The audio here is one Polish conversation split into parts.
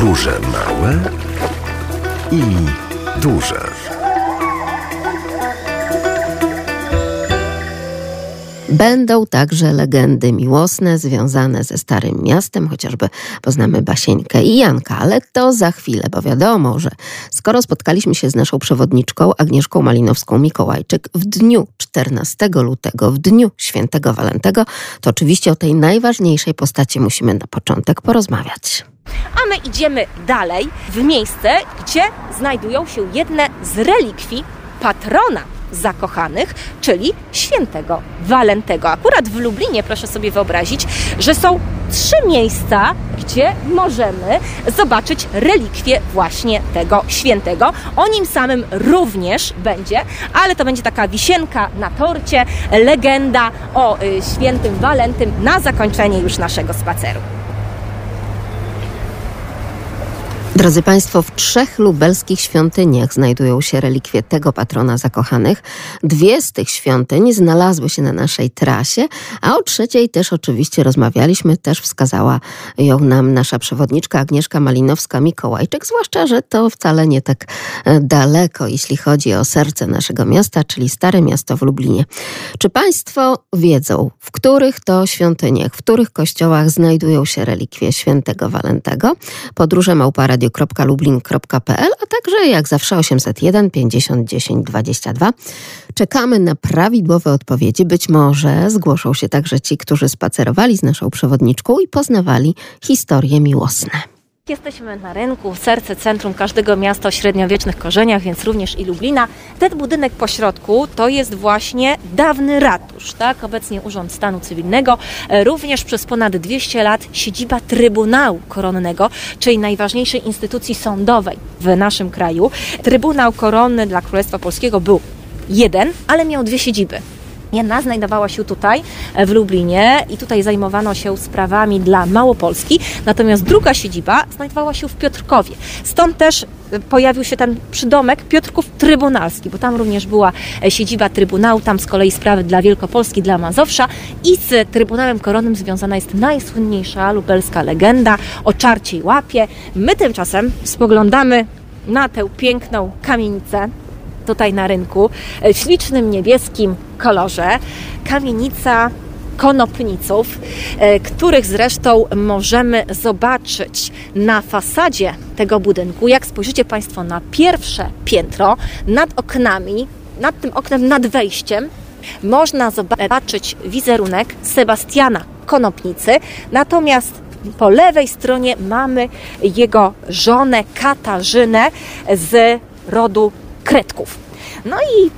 Podróże małe i duże. Będą także legendy miłosne związane ze Starym Miastem, chociażby poznamy Basieńkę i Janka, ale to za chwilę, bo wiadomo, że skoro spotkaliśmy się z naszą przewodniczką Agnieszką Malinowską-Mikołajczyk w dniu 14 lutego, w dniu świętego Walentego, to oczywiście o tej najważniejszej postaci musimy na początek porozmawiać. A my idziemy dalej w miejsce, gdzie znajdują się jedne z relikwii patrona zakochanych, czyli świętego Walentego. Akurat w Lublinie proszę sobie wyobrazić, że są trzy miejsca, gdzie możemy zobaczyć relikwie właśnie tego świętego. O nim samym również będzie, ale to będzie taka wisienka na torcie, legenda o y, świętym Walentym na zakończenie już naszego spaceru. Drodzy Państwo, w trzech lubelskich świątyniach znajdują się relikwie tego patrona zakochanych. Dwie z tych świątyń znalazły się na naszej trasie, a o trzeciej też oczywiście rozmawialiśmy, też wskazała ją nam nasza przewodniczka Agnieszka Malinowska-Mikołajczyk, zwłaszcza, że to wcale nie tak e, daleko, jeśli chodzi o serce naszego miasta, czyli Stare Miasto w Lublinie. Czy Państwo wiedzą, w których to świątyniach, w których kościołach znajdują się relikwie świętego Walentego? Podróże Małpa Radio radio.lublin.pl, a także jak zawsze 801 50 10 22. Czekamy na prawidłowe odpowiedzi. Być może zgłoszą się także ci, którzy spacerowali z naszą przewodniczką i poznawali historie miłosne. Jesteśmy na rynku, serce centrum każdego miasta o średniowiecznych korzeniach, więc również i Lublina. Ten budynek po środku to jest właśnie dawny ratusz, tak? Obecnie Urząd Stanu Cywilnego, e, również przez ponad 200 lat siedziba Trybunału Koronnego, czyli najważniejszej instytucji sądowej w naszym kraju. Trybunał Koronny dla Królestwa Polskiego był jeden, ale miał dwie siedziby. Jedna znajdowała się tutaj e, w Lublinie i tutaj zajmowano się sprawami dla Małopolski, natomiast druga siedziba znajdowała się w Piotrkowie. Stąd też e, pojawił się ten przydomek Piotrków Trybunalski, bo tam również była e, siedziba Trybunału, tam z kolei sprawy dla Wielkopolski, dla Mazowsza i z Trybunałem Koronnym związana jest najsłynniejsza lubelska legenda o czarciej łapie. My tymczasem spoglądamy na tę piękną kamienicę, tutaj na rynku, w ślicznym niebieskim kolorze. Kamienica konopniców, e, których zresztą możemy zobaczyć na fasadzie tego budynku. Jak spojrzycie Państwo na pierwsze piętro, nad oknami, nad tym oknem, nad wejściem, można zobaczyć wizerunek Sebastiana Konopnicy, natomiast po lewej stronie mamy jego żonę Katarzynę z rodu Kretków. No i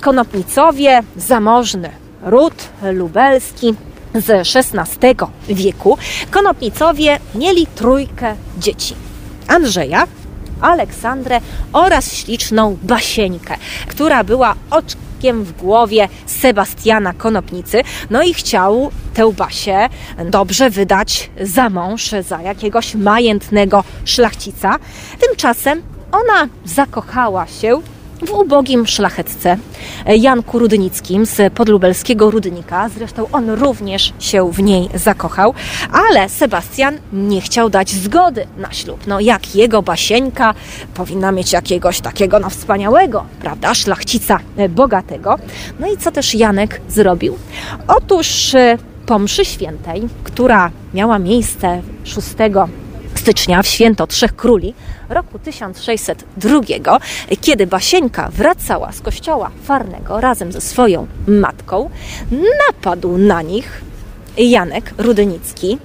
Konopnicowie, zamożny ród lubelski z XVI wieku. Konopnicowie mieli trójkę dzieci. Andrzeja, Aleksandrę oraz śliczną Basieńkę, która była oczkiem w głowie Sebastiana Konopnicy. No i chciał tę Basię dobrze wydać za mąż, za jakiegoś majętnego szlachcica. Tymczasem ona zakochała się w ubogim szlachetce Janku Rudnickim z podlubelskiego Rudnika. Zresztą on również się w niej zakochał, ale Sebastian nie chciał dać zgody na ślub. No jak jego basieńka powinna mieć jakiegoś takiego no wspaniałego, prawda, szlachcica bogatego. No i co też Janek zrobił? Otóż e, po mszy świętej, która miała miejsce 6 stycznia w święto Trzech Króli roku 1602, kiedy Basieńka wracała z kościoła farnego razem ze swoją matką, napadł na nich Janek Rudynicki,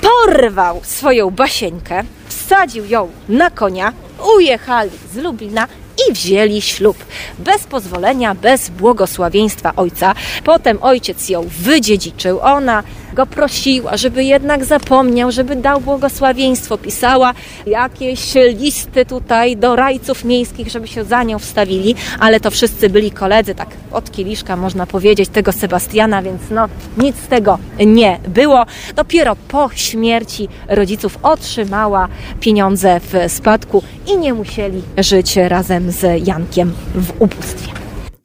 porwał swoją Basieńkę, wsadził ją na konia, ujechali z Lublina i wzięli ślub. Bez pozwolenia, bez błogosławieństwa ojca. Potem ojciec ją wydziedziczył. Ona go prosiła, żeby jednak zapomniał, żeby dał błogosławieństwo. Pisała jakieś listy tutaj do rajców miejskich, żeby się za nią wstawili, ale to wszyscy byli koledzy, tak od kieliszka można powiedzieć, tego Sebastiana, więc no nic z tego nie było. Dopiero po śmierci rodziców otrzymała pieniądze w spadku i nie musieli żyć razem z Jankiem w ubóstwie.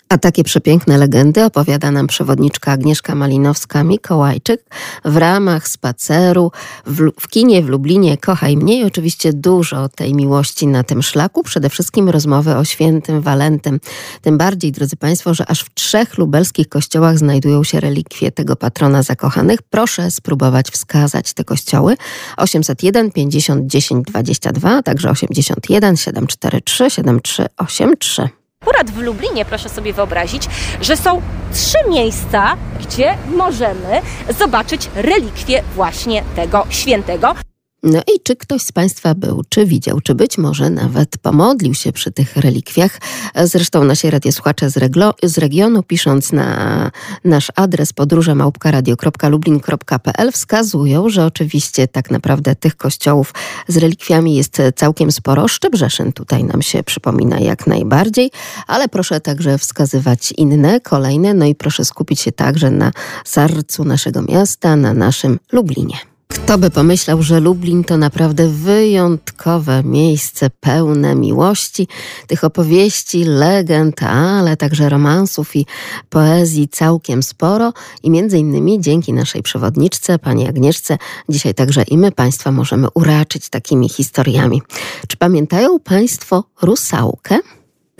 A takie przepiękne legendy opowiada nam przewodniczka Agnieszka Malinowska-Mikołajczyk w ramach spaceru w, w, kinie w Lublinie Kochaj mnie i oczywiście dużo tej miłości na tym szlaku, przede wszystkim rozmowy o świętym Walentym. Tym bardziej, drodzy Państwo, że aż w trzech lubelskich kościołach znajdują się relikwie tego patrona zakochanych. Proszę spróbować wskazać te kościoły. 801 50 10 22, a także 81 743 7383. Akurat w Lublinie proszę sobie wyobrazić, że są trzy miejsca, gdzie możemy zobaczyć relikwie właśnie tego świętego. No i czy ktoś z Państwa był, czy widział, czy być może nawet pomodlił się przy tych relikwiach? Zresztą nasi radiosłuchacze z, reglo, z regionu, pisząc na nasz adres podróżemałpka.radio.lublin.pl wskazują, że oczywiście tak naprawdę tych kościołów z relikwiami jest całkiem sporo. Szczebrzeszyn tutaj nam się przypomina jak najbardziej, ale proszę także wskazywać inne, kolejne, no i proszę skupić się także na sercu naszego miasta, na naszym Lublinie. Kto by pomyślał, że Lublin to naprawdę wyjątkowe miejsce pełne miłości, tych opowieści, legend, ale także romansów i poezji całkiem sporo i między innymi dzięki naszej przewodniczce, pani Agnieszce, dzisiaj także i my Państwa możemy uraczyć takimi historiami. Czy pamiętają Państwo Rusałkę?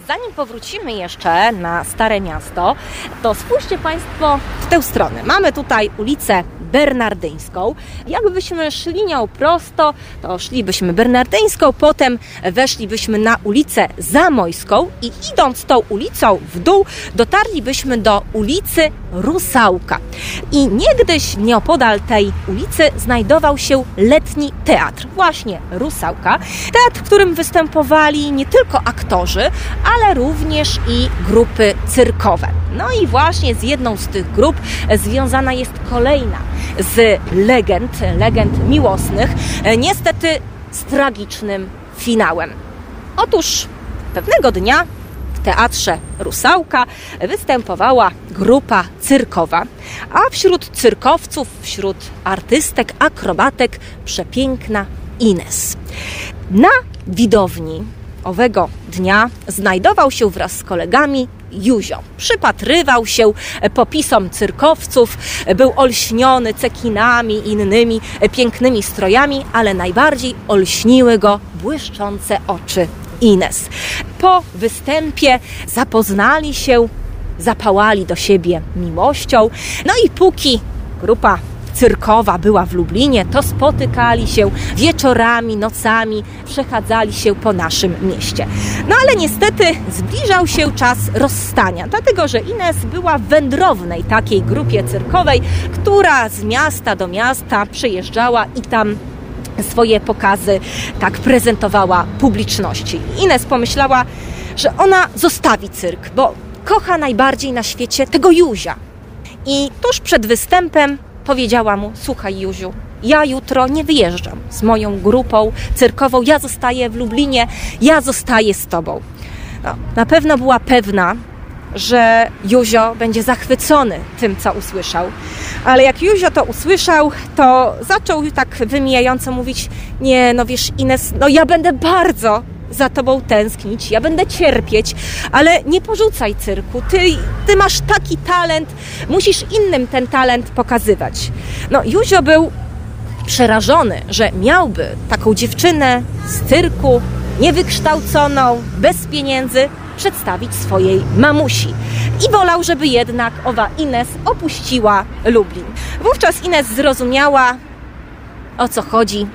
Zanim powrócimy jeszcze na Stare Miasto, to spójrzcie Państwo w tę stronę. Mamy tutaj ulicę Bernardyńską. Jakbyśmy szli nią prosto, to szlibyśmy Bernardyńską, potem weszlibyśmy na ulicę Zamojską i idąc tą ulicą w dół, dotarlibyśmy do ulicy Rusałka. I niegdyś nieopodal tej ulicy znajdował się letni teatr, właśnie Rusałka. Teatr, w którym występowali nie tylko aktorzy, ale również i grupy cyrkowe. No i właśnie z jedną z tych grup związana jest kolejna z legend, legend miłosnych, niestety z tragicznym finałem. Otóż pewnego dnia w teatrze Rusałka występowała grupa cyrkowa, a wśród cyrkowców, wśród artystek, akrobatek przepiękna Ines. Na widowni owego dnia znajdował się wraz z kolegami Juzio. Przypatrywał się popisom cyrkowców, był olśniony cekinami innymi pięknymi strojami, ale najbardziej olśniły go błyszczące oczy Ines. Po występie zapoznali się, zapałali do siebie miłością, no i póki grupa cyrkowa była w Lublinie, to spotykali się wieczorami, nocami, przechadzali się po naszym mieście. No ale niestety zbliżał się czas rozstania, dlatego że Ines była w wędrownej takiej grupie cyrkowej, która z miasta do miasta przyjeżdżała i tam swoje pokazy tak prezentowała publiczności. Ines pomyślała, że ona zostawi cyrk, bo kocha najbardziej na świecie tego Juzia. I tuż przed występem powiedziała mu: Słuchaj, Józiu, ja jutro nie wyjeżdżam z moją grupą cyrkową, ja zostaję w Lublinie, ja zostaję z tobą. No, na pewno była pewna, że Józio będzie zachwycony tym, co usłyszał. Ale jak Józio to usłyszał, to zaczął tak wymijająco mówić: Nie, no wiesz, Ines, no ja będę bardzo za tobą tęsknić, ja będę cierpieć, ale nie porzucaj cyrku. Ty, ty masz taki talent, musisz innym ten talent pokazywać. No, Józio był przerażony, że miałby taką dziewczynę z cyrku, niewykształconą, bez pieniędzy, przedstawić swojej mamusi. I wolał, żeby jednak owa Ines opuściła Lublin. Wówczas Ines zrozumiała, o co chodzi,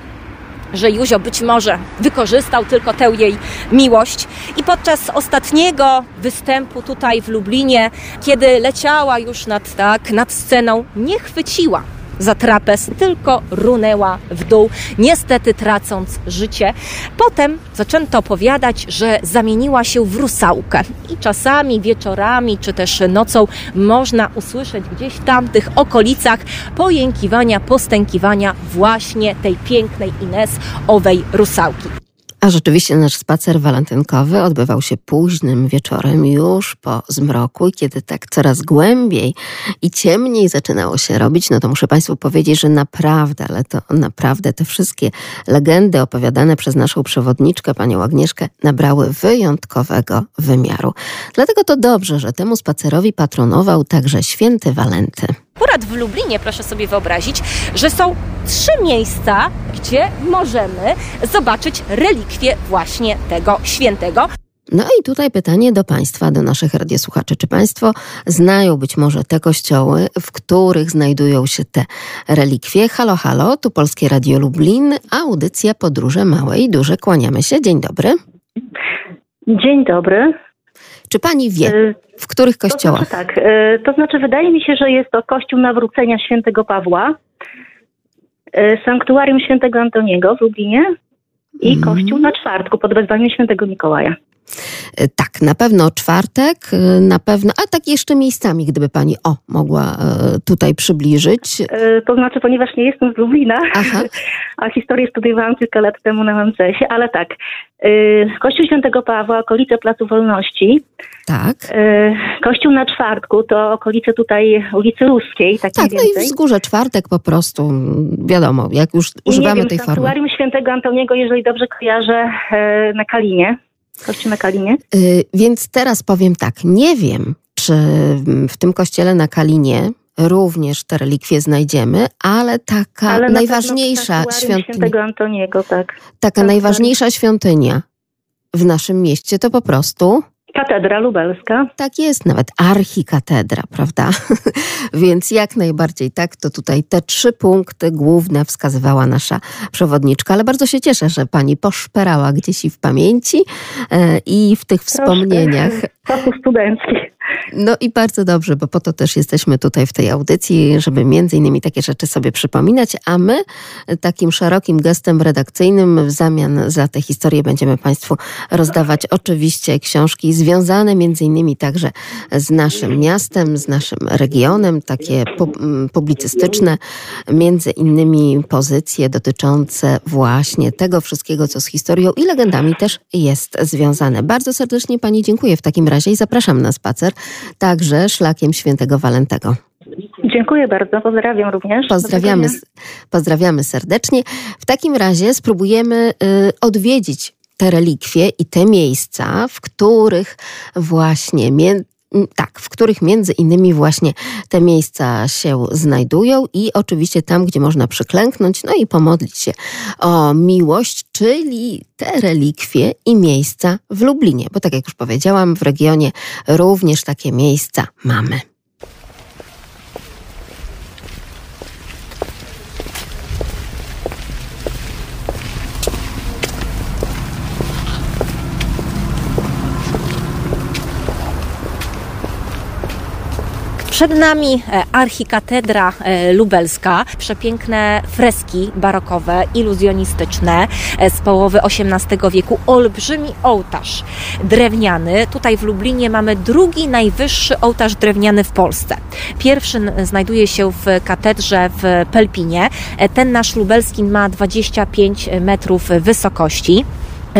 że Józio być może wykorzystał tylko tę jej miłość. I podczas ostatniego występu tutaj w Lublinie, kiedy leciała już nad, tak, nad sceną, nie chwyciła za trapez, tylko runęła w dół, niestety tracąc życie. Potem zaczęto opowiadać, że zamieniła się w rusałkę i czasami wieczorami czy też nocą można usłyszeć gdzieś w tamtych okolicach pojękiwania, postękiwania właśnie tej pięknej Ines, owej rusałki. A rzeczywiście nasz spacer walentynkowy odbywał się późnym wieczorem, już po zmroku, i kiedy tak coraz głębiej i ciemniej zaczynało się robić, no to muszę Państwu powiedzieć, że naprawdę, ale to naprawdę te wszystkie legendy opowiadane przez naszą przewodniczkę, panią Agnieszkę, nabrały wyjątkowego wymiaru. Dlatego to dobrze, że temu spacerowi patronował także święty Walenty. Akurat w Lublinie proszę sobie wyobrazić, że są trzy miejsca, gdzie możemy zobaczyć relikwie właśnie tego świętego. No i tutaj pytanie do Państwa, do naszych radiosłuchaczy. Czy Państwo znają być może te kościoły, w których znajdują się te relikwie? Halo, halo, tu Polskie Radio Lublin, audycja Podróże Małe i Duże. Kłaniamy się. Dzień dobry. Dzień dobry. Czy Pani wie, Y, w których To kościołach? znaczy tak, y, to znaczy wydaje mi się, że jest to Kościół Nawrócenia Świętego Pawła, y, Sanktuarium Świętego Antoniego w Lublinie i Mhm. Kościół na czwartku pod wezwaniem Świętego Mikołaja. Y, Tak, na pewno czwartek, y, na pewno, a tak jeszcze miejscami, gdyby Pani, o, mogła y, tutaj przybliżyć. To znaczy, ponieważ nie jestem z Lublina, Aha, a historię studiowałam kilka lat temu na MCS-ie, ale tak, Kościół Świętego Pawła, okolice Placu Wolności, tak. Kościół na czwartku to okolice tutaj ulicy Ruskiej, tak, mniej no i więcej. wzgórze czwartek po prostu, wiadomo, jak już I używamy nie wiem, tej formy. Sanktuarium Świętego Antoniego, jeżeli dobrze kojarzę, e, na Kalinie. Kościół na Kalinie. Y, Więc teraz powiem tak, nie wiem, czy w tym kościele na Kalinie również te relikwie znajdziemy, ale taka Ale na najważniejsza świątynia, Antoniego, tak. taka tak, najważniejsza świątynia w naszym mieście to po prostu Katedra Lubelska. tak jest, nawet archikatedra, prawda? Więc jak najbardziej tak, to tutaj te trzy punkty główne wskazywała nasza przewodniczka, ale bardzo się cieszę, że pani poszperała gdzieś i w pamięci e, i w tych wspomnieniach. Czasów studenckich. No i bardzo dobrze, bo po to też jesteśmy tutaj w tej audycji, żeby między innymi takie rzeczy sobie przypominać, a my takim szerokim gestem redakcyjnym w zamian za te historie będziemy Państwu rozdawać oczywiście książki związane między innymi także z naszym miastem, z naszym regionem, takie publicystyczne, między innymi pozycje dotyczące właśnie tego wszystkiego, co z historią i legendami też jest związane. Bardzo serdecznie Pani dziękuję w takim razie i zapraszam na spacer także szlakiem świętego Walentego. Dziękuję bardzo, pozdrawiam również. Pozdrawiamy, pozdrawiamy serdecznie. W takim razie spróbujemy y, odwiedzić te relikwie i te miejsca, w których właśnie tak, w których między innymi właśnie te miejsca się znajdują i oczywiście tam, gdzie można przyklęknąć, no i pomodlić się o miłość, czyli te relikwie i miejsca w Lublinie, bo tak jak już powiedziałam, w regionie również takie miejsca mamy. Przed nami e, archikatedra e, lubelska, przepiękne freski barokowe, iluzjonistyczne e, z połowy XVIII wieku, olbrzymi ołtarz drewniany. Tutaj w Lublinie mamy drugi najwyższy ołtarz drewniany w Polsce. Pierwszy znajduje się w katedrze w Pelpinie. Ten nasz lubelski ma 25 metrów wysokości.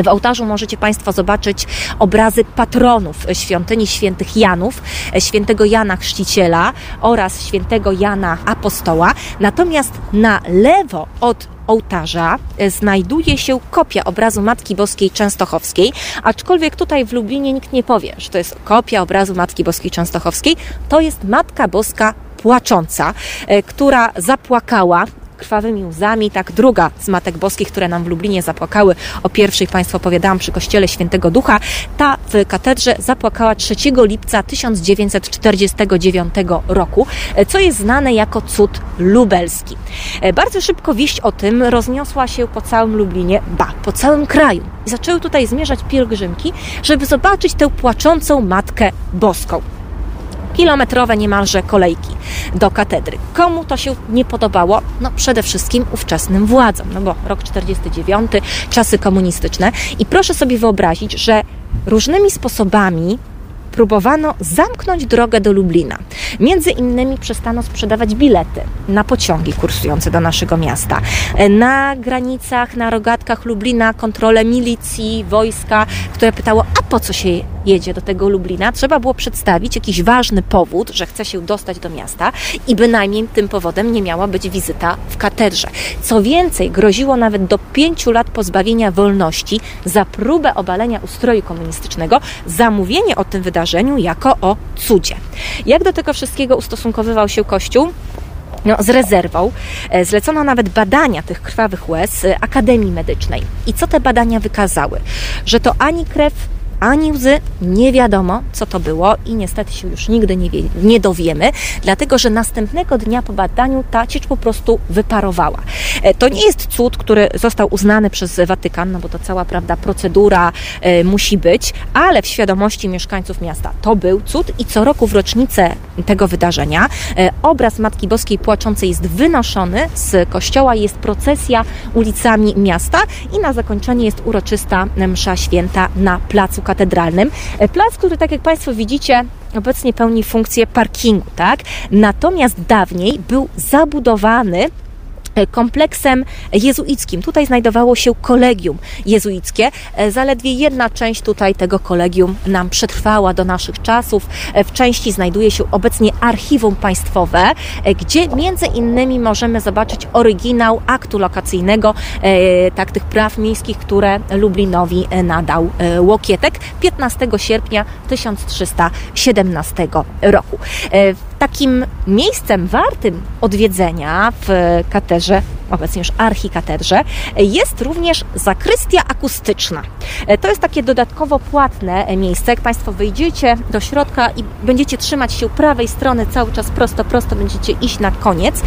W ołtarzu możecie Państwo zobaczyć obrazy patronów świątyni świętych Janów, świętego Jana Chrzciciela oraz świętego Jana Apostoła. Natomiast na lewo od ołtarza e, znajduje się kopia obrazu Matki Boskiej Częstochowskiej, aczkolwiek tutaj w Lublinie nikt nie powie, że to jest kopia obrazu Matki Boskiej Częstochowskiej. To jest Matka Boska płacząca, e, która zapłakała krwawymi łzami, tak druga z Matek Boskich, które nam w Lublinie zapłakały. O pierwszej Państwu opowiadałam przy kościele Świętego Ducha. Ta w katedrze zapłakała 3 lipca 1949 roku, e, co jest znane jako cud lubelski. E, Bardzo szybko wieść o tym rozniosła się po całym Lublinie, ba, po całym kraju. Zaczęły tutaj zmierzać pielgrzymki, żeby zobaczyć tę płaczącą Matkę Boską kilometrowe niemalże kolejki do katedry. Komu to się nie podobało? No przede wszystkim ówczesnym władzom, no bo rok 49, czasy komunistyczne i proszę sobie wyobrazić, że różnymi sposobami próbowano zamknąć drogę do Lublina. Między innymi przestano sprzedawać bilety na pociągi kursujące do naszego miasta. Na granicach, na rogatkach Lublina kontrole milicji, wojska, które pytało, a po co się jedzie do tego Lublina? Trzeba było przedstawić jakiś ważny powód, że chce się dostać do miasta i bynajmniej tym powodem nie miała być wizyta w katedrze. Co więcej, groziło nawet do pięciu lat pozbawienia wolności za próbę obalenia ustroju komunistycznego, zamówienie o tym wydarzeniu jako o cudzie. Jak do tego wszystkiego ustosunkowywał się Kościół? no, z rezerwą. E, zlecono nawet badania tych krwawych łez e, Akademii Medycznej. I co te badania wykazały? Że to ani krew, ani łzy, nie wiadomo co to było i niestety się już nigdy nie, wie, nie dowiemy, dlatego że następnego dnia po badaniu ta ciecz po prostu wyparowała. E, to nie jest cud, który został uznany przez Watykan, no bo to cała prawda procedura e, musi być, ale w świadomości mieszkańców miasta to był cud i co roku w rocznicę tego wydarzenia e, obraz Matki Boskiej płaczącej jest wynoszony z kościoła, jest procesja ulicami miasta i na zakończenie jest uroczysta msza święta na placu katedralnym. E, plac, który tak jak Państwo widzicie, obecnie pełni funkcję parkingu, tak? Natomiast dawniej był zabudowany kompleksem jezuickim. Tutaj znajdowało się kolegium jezuickie. E, zaledwie jedna część tutaj tego kolegium nam przetrwała do naszych czasów. E, w części znajduje się obecnie archiwum państwowe, e, gdzie między innymi możemy zobaczyć oryginał aktu lokacyjnego, tak tych praw miejskich, które Lublinowi nadał Łokietek 15 sierpnia 1317 roku. Takim miejscem wartym odwiedzenia w katedrze obecnie już archikatedrze, jest również zakrystia akustyczna. To jest takie dodatkowo płatne miejsce. Jak Państwo wyjdziecie do środka i będziecie trzymać się prawej strony cały czas prosto, prosto będziecie iść na koniec.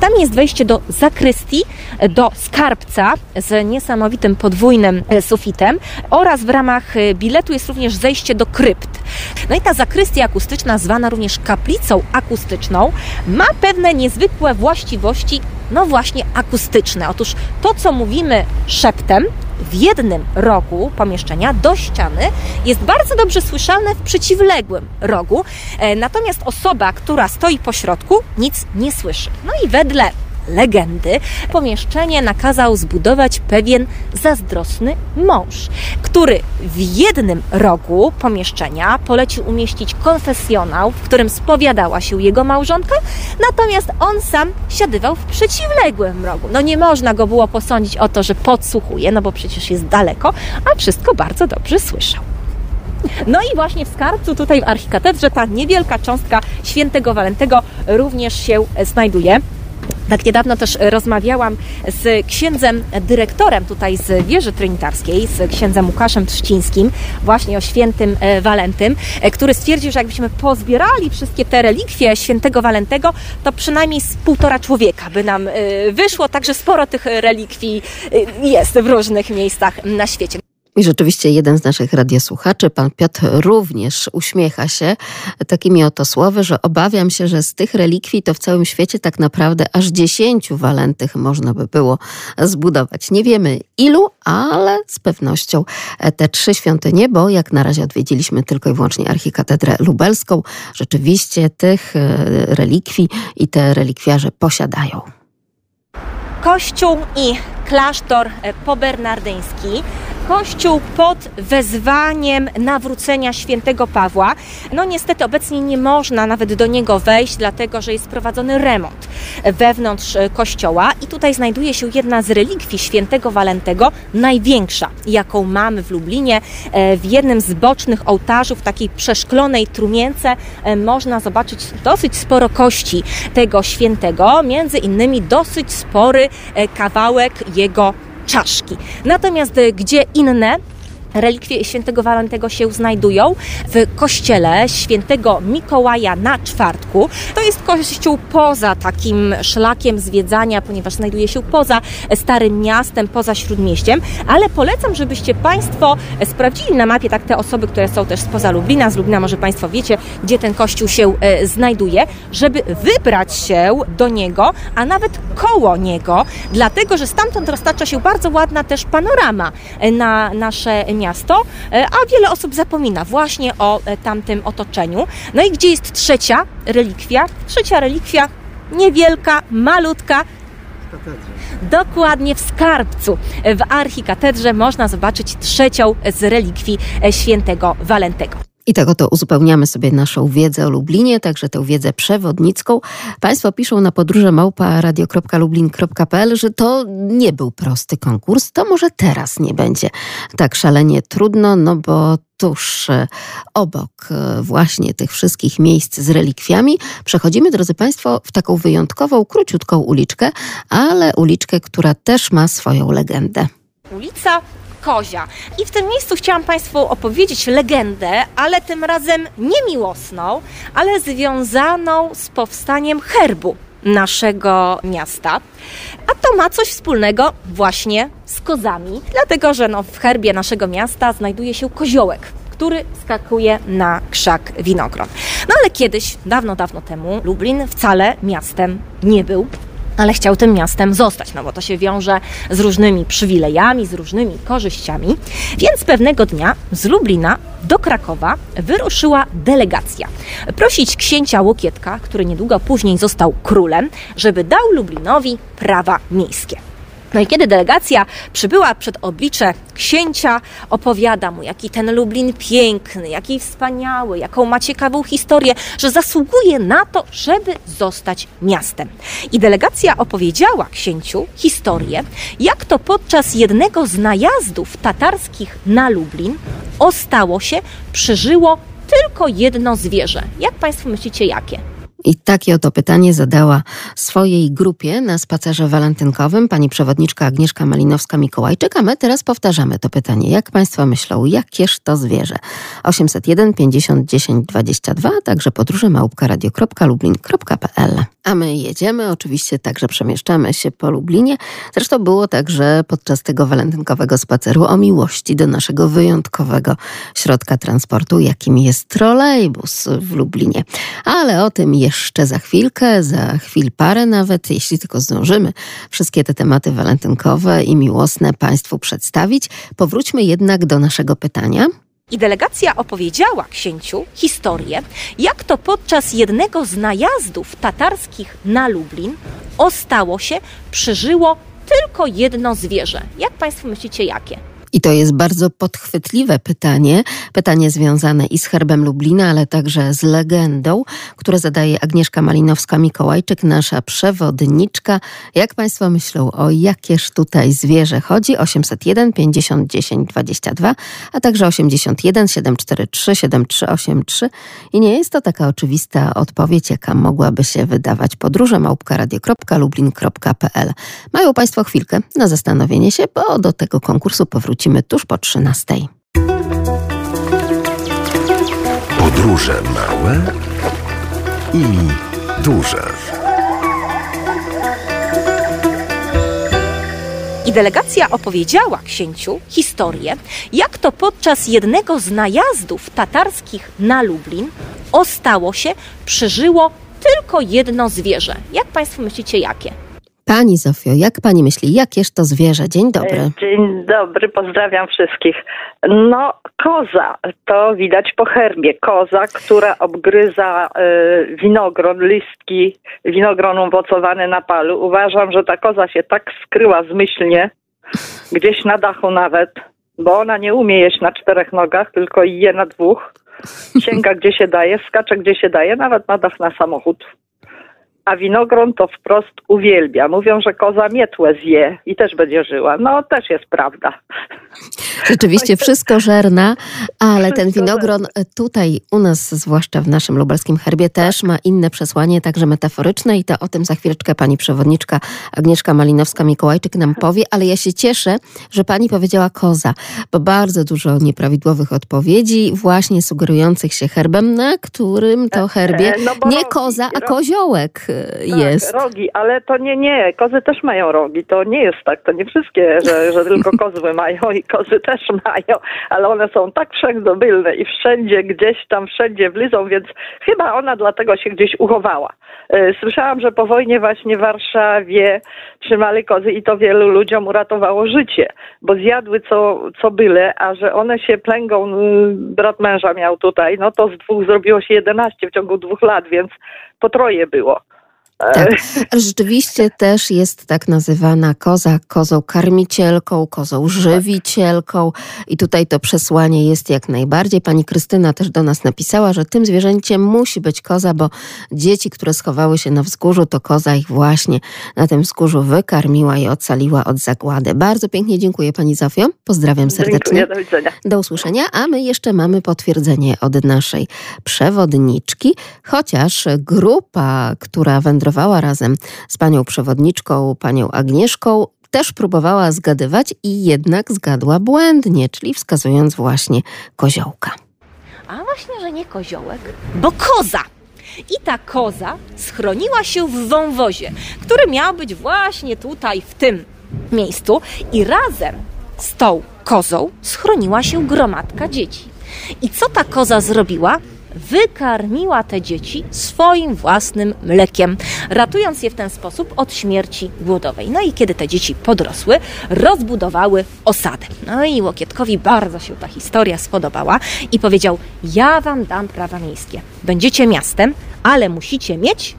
Tam jest wejście do zakrystii, do skarbca z niesamowitym podwójnym sufitem oraz w ramach biletu jest również zejście do krypt. No i ta zakrystia akustyczna, zwana również kaplicą akustyczną, ma pewne niezwykłe właściwości no właśnie akustyczne. Otóż to, co mówimy szeptem, w jednym rogu pomieszczenia do ściany jest bardzo dobrze słyszalne w przeciwległym rogu, e, natomiast osoba, która stoi po środku, nic nie słyszy. No i wedle legendy, pomieszczenie nakazał zbudować pewien zazdrosny mąż, który w jednym rogu pomieszczenia polecił umieścić konfesjonał, w którym spowiadała się jego małżonka, natomiast on sam siadywał w przeciwległym rogu. No nie można go było posądzić o to, że podsłuchuje, no bo przecież jest daleko, a wszystko bardzo dobrze słyszał. No i właśnie w skarbcu tutaj w archikatedrze ta niewielka cząstka świętego Walentego również się znajduje. Tak niedawno też rozmawiałam z księdzem dyrektorem tutaj z wieży trinitarskiej, z księdzem Łukaszem Trzcińskim, właśnie o świętym e, Walentym, e, który stwierdził, że jakbyśmy pozbierali wszystkie te relikwie świętego Walentego, to przynajmniej z półtora człowieka by nam e, wyszło, także sporo tych relikwii jest w różnych miejscach na świecie. I rzeczywiście jeden z naszych radiosłuchaczy, pan Piotr, również uśmiecha się takimi oto słowy, że obawiam się, że z tych relikwii to w całym świecie tak naprawdę aż dziesięciu walentych można by było zbudować. Nie wiemy ilu, ale z pewnością te trzy świątynie, bo jak na razie odwiedziliśmy tylko i wyłącznie archikatedrę lubelską, rzeczywiście tych e, relikwii i te relikwiarze posiadają. Kościół i klasztor pobernardyński Kościół pod wezwaniem nawrócenia świętego Pawła. No niestety obecnie nie można nawet do niego wejść, dlatego że jest prowadzony remont wewnątrz e, kościoła i tutaj znajduje się jedna z relikwii świętego Walentego, największa, jaką mamy w Lublinie. E, w jednym z bocznych ołtarzów, takiej przeszklonej trumience, e, można zobaczyć dosyć sporo kości tego świętego, między innymi dosyć spory kawałek jego czaszki. Natomiast e, gdzie inne relikwie świętego Walentego się znajdują w kościele świętego Mikołaja na czwartku. To jest kościół poza takim szlakiem zwiedzania, ponieważ znajduje się poza Starym Miastem, poza Śródmieściem, ale polecam, żebyście Państwo sprawdzili na mapie tak te osoby, które są też spoza Lublina, z Lublina może Państwo wiecie, gdzie ten kościół się e, znajduje, żeby wybrać się do niego, a nawet koło niego, dlatego, że stamtąd roztacza się bardzo ładna też panorama na nasze miasto miasto, e, a wiele osób zapomina właśnie o e, tamtym otoczeniu. No i gdzie jest trzecia relikwia? Trzecia relikwia niewielka, malutka, Dokładnie w skarbcu w archikatedrze można zobaczyć trzecią z relikwii e, świętego Walentego. I tak oto uzupełniamy sobie naszą wiedzę o Lublinie, także tę wiedzę przewodnicką. Państwo piszą na podróże małpa radio.lublin.pl, że to nie był prosty konkurs, to może teraz nie będzie tak szalenie trudno, no bo tuż e, obok e, właśnie tych wszystkich miejsc z relikwiami przechodzimy, drodzy Państwo, w taką wyjątkową, króciutką uliczkę, ale uliczkę, która też ma swoją legendę. Ulica Kozia. I w tym miejscu chciałam Państwu opowiedzieć legendę, ale tym razem nie miłosną, ale związaną z powstaniem herbu naszego miasta. A to ma coś wspólnego właśnie z kozami, dlatego że no, w herbie naszego miasta znajduje się koziołek który skakuje na krzak winogron. No ale kiedyś, dawno, dawno temu, Lublin wcale miastem nie był ale chciał tym miastem zostać, no bo to się wiąże z różnymi przywilejami, z różnymi korzyściami. Więc pewnego dnia z Lublina do Krakowa wyruszyła delegacja. Prosić księcia Łokietka, który niedługo później został królem, żeby dał Lublinowi prawa miejskie. No i kiedy delegacja przybyła przed oblicze księcia, opowiada mu, jaki ten Lublin piękny, jaki wspaniały, jaką ma ciekawą historię, że zasługuje na to, żeby zostać miastem. I delegacja opowiedziała księciu historię, jak to podczas jednego z najazdów tatarskich na Lublin ostało się, przeżyło tylko jedno zwierzę. Jak Państwo myślicie, jakie? I takie oto pytanie zadała swojej grupie na spacerze walentynkowym pani przewodniczka Agnieszka Malinowska-Mikołajczyk, a my teraz powtarzamy to pytanie. Jak państwo myślą, jakież to zwierzę? 801 50 10 22, także podróże małpka radio.lublin.pl. A my jedziemy, oczywiście także przemieszczamy się po Lublinie. Zresztą było także podczas tego walentynkowego spaceru o miłości do naszego wyjątkowego środka transportu, jakim jest trolejbus w Lublinie. Ale o tym jeszcze jeszcze za chwilkę, za chwil parę nawet, jeśli tylko zdążymy, wszystkie te tematy walentynkowe i miłosne Państwu przedstawić. Powróćmy jednak do naszego pytania. I delegacja opowiedziała księciu historię, jak to podczas jednego z najazdów tatarskich na Lublin ostało się, przeżyło tylko jedno zwierzę. Jak Państwo myślicie, jakie? I to jest bardzo podchwytliwe pytanie, pytanie związane i z herbem Lublina, ale także z legendą, które zadaje Agnieszka Malinowska-Mikołajczyk, nasza przewodniczka. Jak Państwo myślą, o jakież tutaj zwierzę chodzi? 801 50 10 22, a także 81 743 7383. I nie jest to taka oczywista odpowiedź, jaka mogłaby się wydawać. Podróże małpka.radio.lublin.pl Mają Państwo chwilkę na zastanowienie się, bo do tego konkursu powróci wrócimy tuż po 13. Podróże małe i duże. I delegacja opowiedziała księciu historię, jak to podczas jednego z najazdów tatarskich na Lublin ostało się, przeżyło tylko jedno zwierzę. Jak Państwo myślicie, jakie? Pani Zofio, jak pani myśli, jakież to zwierzę? Dzień dobry. E, dzień dobry, pozdrawiam wszystkich. No, koza, to widać po herbie. Koza, która obgryza y, winogron, listki winogronu owocowane na palu. Uważam, że ta koza się tak skryła zmyślnie, gdzieś na dachu nawet, bo ona nie umie jeść na czterech nogach, tylko je na dwóch. Sięga gdzie się daje, skacze gdzie się daje, nawet na dach na samochód a winogron to wprost uwielbia. Mówią, że koza mietłę zje i też będzie żyła. No, też jest prawda. Rzeczywiście wszystko żerna, ale ten winogron tutaj u nas, zwłaszcza w naszym lubelskim herbie, też ma inne przesłanie, także metaforyczne i to o tym za chwileczkę pani przewodniczka Agnieszka Malinowska-Mikołajczyk nam powie, ale ja się cieszę, że pani powiedziała koza, bo bardzo dużo nieprawidłowych odpowiedzi, właśnie sugerujących się herbem, na którym to herbie e, no nie koza, a koziołek jest. Tak, rogi, ale to nie, nie, kozy też mają rogi, to nie jest tak, to nie wszystkie, że, że tylko kozły mają i kozy też mają, ale one są tak wszędobylne i wszędzie, gdzieś tam, wszędzie wlizą, więc chyba ona dlatego się gdzieś uchowała. E, słyszałam, że po wojnie właśnie w Warszawie trzymali kozy i to wielu ludziom uratowało życie, bo zjadły co, co byle, a że one się plęgą, brat męża miał tutaj, no to z dwóch zrobiło się 11 w ciągu dwóch lat, więc po troje było. Tak, rzeczywiście też jest tak nazywana koza, kozą karmicielką, kozą żywicielką i tutaj to przesłanie jest jak najbardziej. Pani Krystyna też do nas napisała, że tym zwierzęciem musi być koza, bo dzieci, które schowały się na wzgórzu, to koza ich właśnie na tym wzgórzu wykarmiła i ocaliła od zagłady. Bardzo pięknie dziękuję Pani Zofio, pozdrawiam serdecznie. Dziękuję, do widzenia. Do usłyszenia, a my jeszcze mamy potwierdzenie od naszej przewodniczki, chociaż grupa, która wędrowała razem z panią przewodniczką, panią Agnieszką, też próbowała zgadywać i jednak zgadła błędnie, czyli wskazując właśnie koziołka. A właśnie, że nie koziołek, bo koza. I ta koza schroniła się w wąwozie, który miał być właśnie tutaj, w tym miejscu, i razem z tą kozą schroniła się gromadka dzieci. I co ta koza zrobiła? Wykarmiła te dzieci swoim własnym mlekiem, ratując je w ten sposób od śmierci głodowej. No i kiedy te dzieci podrosły, rozbudowały osadę. No i Łokietkowi bardzo się ta historia spodobała i powiedział: Ja wam dam prawa miejskie. Będziecie miastem, ale musicie mieć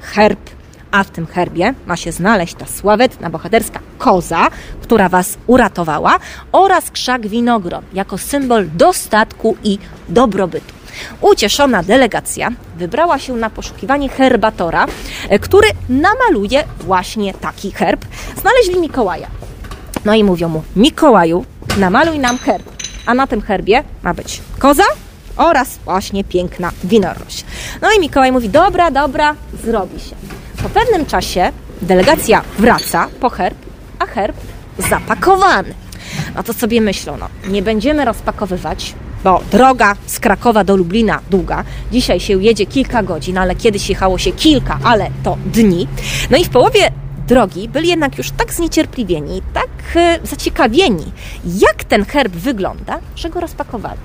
herb a w tym herbie ma się znaleźć ta sławetna bohaterska koza, która was uratowała, oraz krzak winogron jako symbol dostatku i dobrobytu. Ucieszona delegacja wybrała się na poszukiwanie herbatora, e, który namaluje właśnie taki herb. Znaleźli Mikołaja. No i mówią mu: Mikołaju, namaluj nam herb. A na tym herbie ma być koza oraz właśnie piękna winorość. No i Mikołaj mówi: Dobra, dobra, zrobi się. Po pewnym czasie delegacja wraca po herb, a herb zapakowany. No to sobie myślą, no nie będziemy rozpakowywać, bo droga z Krakowa do Lublina długa. Dzisiaj się jedzie kilka godzin, ale kiedyś jechało się kilka, ale to dni. No i w połowie drogi byli jednak już tak zniecierpliwieni, tak e, zaciekawieni, jak ten herb wygląda, że go rozpakowali.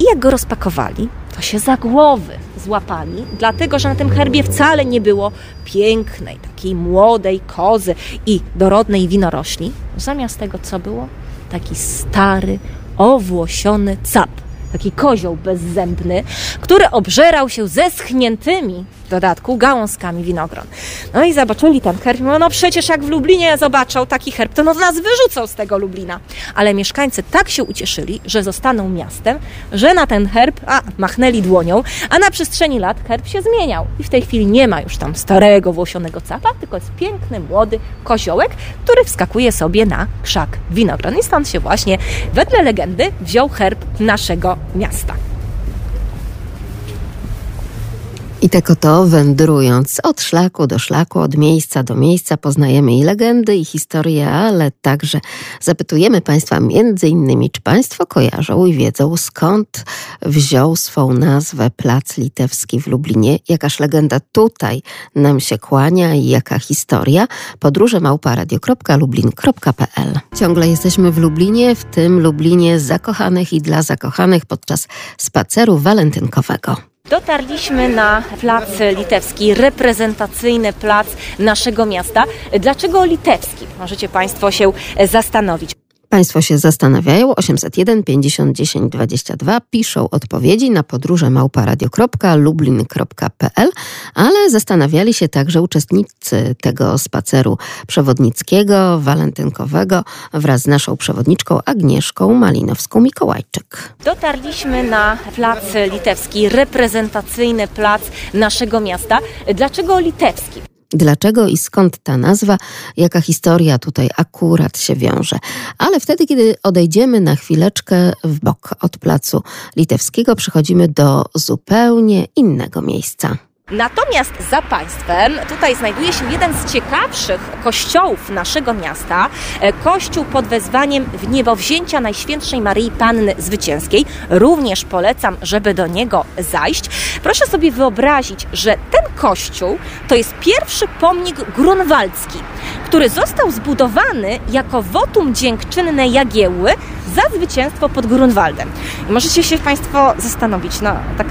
I jak go rozpakowali, to się za głowy złapali, dlatego że na tym herbie wcale nie było pięknej, takiej młodej kozy i dorodnej winorośli. Zamiast tego co było? Taki stary, owłosiony cap, taki kozioł bezzębny, który obżerał się ze schniętymi dodatku gałązkami winogron. No i zobaczyli ten herb, no, no przecież jak w Lublinie zobaczą taki herb, to no nas wyrzucą z tego Lublina. Ale mieszkańcy tak się ucieszyli, że zostaną miastem, że na ten herb, a machnęli dłonią, a na przestrzeni lat herb się zmieniał. I w tej chwili nie ma już tam starego, włosionego capa, tylko jest piękny, młody koziołek, który wskakuje sobie na krzak winogron. I stąd się właśnie, wedle legendy, wziął herb naszego miasta. I tak oto wędrując od szlaku do szlaku, od miejsca do miejsca, poznajemy i legendy, i historie, ale także zapytujemy Państwa między innymi, czy Państwo kojarzą i wiedzą, skąd wziął swą nazwę Plac Litewski w Lublinie, jakaż legenda tutaj nam się kłania i jaka historia. Podróże małparadio.lublin.pl Ciągle jesteśmy w Lublinie, w tym Lublinie zakochanych i dla zakochanych podczas spaceru walentynkowego. Dotarliśmy na plac litewski, reprezentacyjny plac naszego miasta. Dlaczego litewski? Możecie Państwo się zastanowić. Państwo się zastanawiają, 801 50 10 22 piszą odpowiedzi na podróże małparadio.lublin.pl, ale zastanawiali się także uczestnicy tego spaceru przewodnickiego, walentynkowego wraz z naszą przewodniczką Agnieszką Malinowską-Mikołajczyk. Dotarliśmy na plac litewski, reprezentacyjny plac naszego miasta. Dlaczego litewski? Dlaczego i skąd ta nazwa, jaka historia tutaj akurat się wiąże. Ale wtedy, kiedy odejdziemy na chwileczkę w bok od placu litewskiego, przechodzimy do zupełnie innego miejsca. Natomiast za państwem tutaj znajduje się jeden z ciekawszych kościołów naszego miasta. E, kościół pod wezwaniem w niebowzięcia Najświętszej Maryi Panny Zwycięskiej. Również polecam, żeby do niego zajść. Proszę sobie wyobrazić, że ten kościół to jest pierwszy pomnik grunwaldzki, który został zbudowany jako wotum dziękczynne Jagiełły za zwycięstwo pod Grunwaldem. I możecie się Państwo zastanowić, no tak,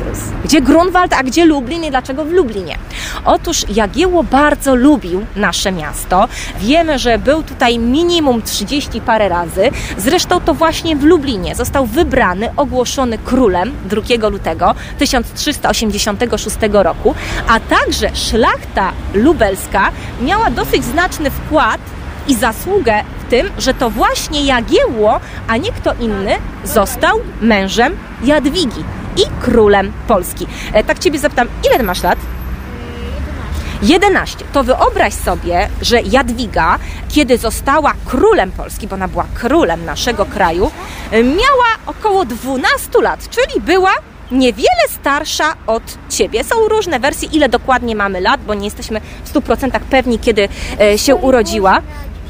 gdzie Grunwald, a gdzie Lublin i dlaczego w Lublinie? Otóż Jagiełło bardzo lubił nasze miasto. Wiemy, że był tutaj minimum 30 parę razy. Zresztą to właśnie w Lublinie został wybrany, ogłoszony królem 2 lutego 1386 roku, a także szlachta lubelska miała dosyć znaczny wkład i zasługę w tym, że to właśnie Jagiełło, a nie kto inny, został mężem Jadwigi i królem Polski. E, tak Ciebie zapytam, ile masz lat? 11. To wyobraź sobie, że Jadwiga, kiedy została królem Polski, bo ona była królem naszego kraju, e, miała około 12 lat, czyli była niewiele starsza od ciebie. Są różne wersje, ile dokładnie mamy lat, bo nie jesteśmy w 100% pewni, kiedy e, się urodziła.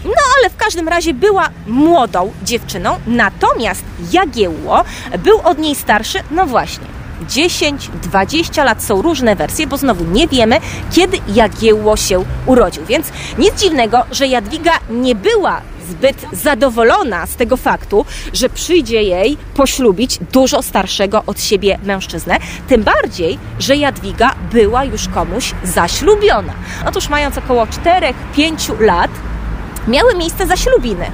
No ale w każdym razie była młodą dziewczyną, natomiast Jagiełło był od niej starszy, no właśnie. 10, 20 lat są różne wersje, bo znowu nie wiemy, kiedy Jagiełło się urodził. Więc nic dziwnego, że Jadwiga nie była zbyt zadowolona z tego faktu, że przyjdzie jej poślubić dużo starszego od siebie mężczyznę. Tym bardziej, że Jadwiga była już komuś zaślubiona. Otóż mając około 4-5 lat, miały miejsce zaślubiny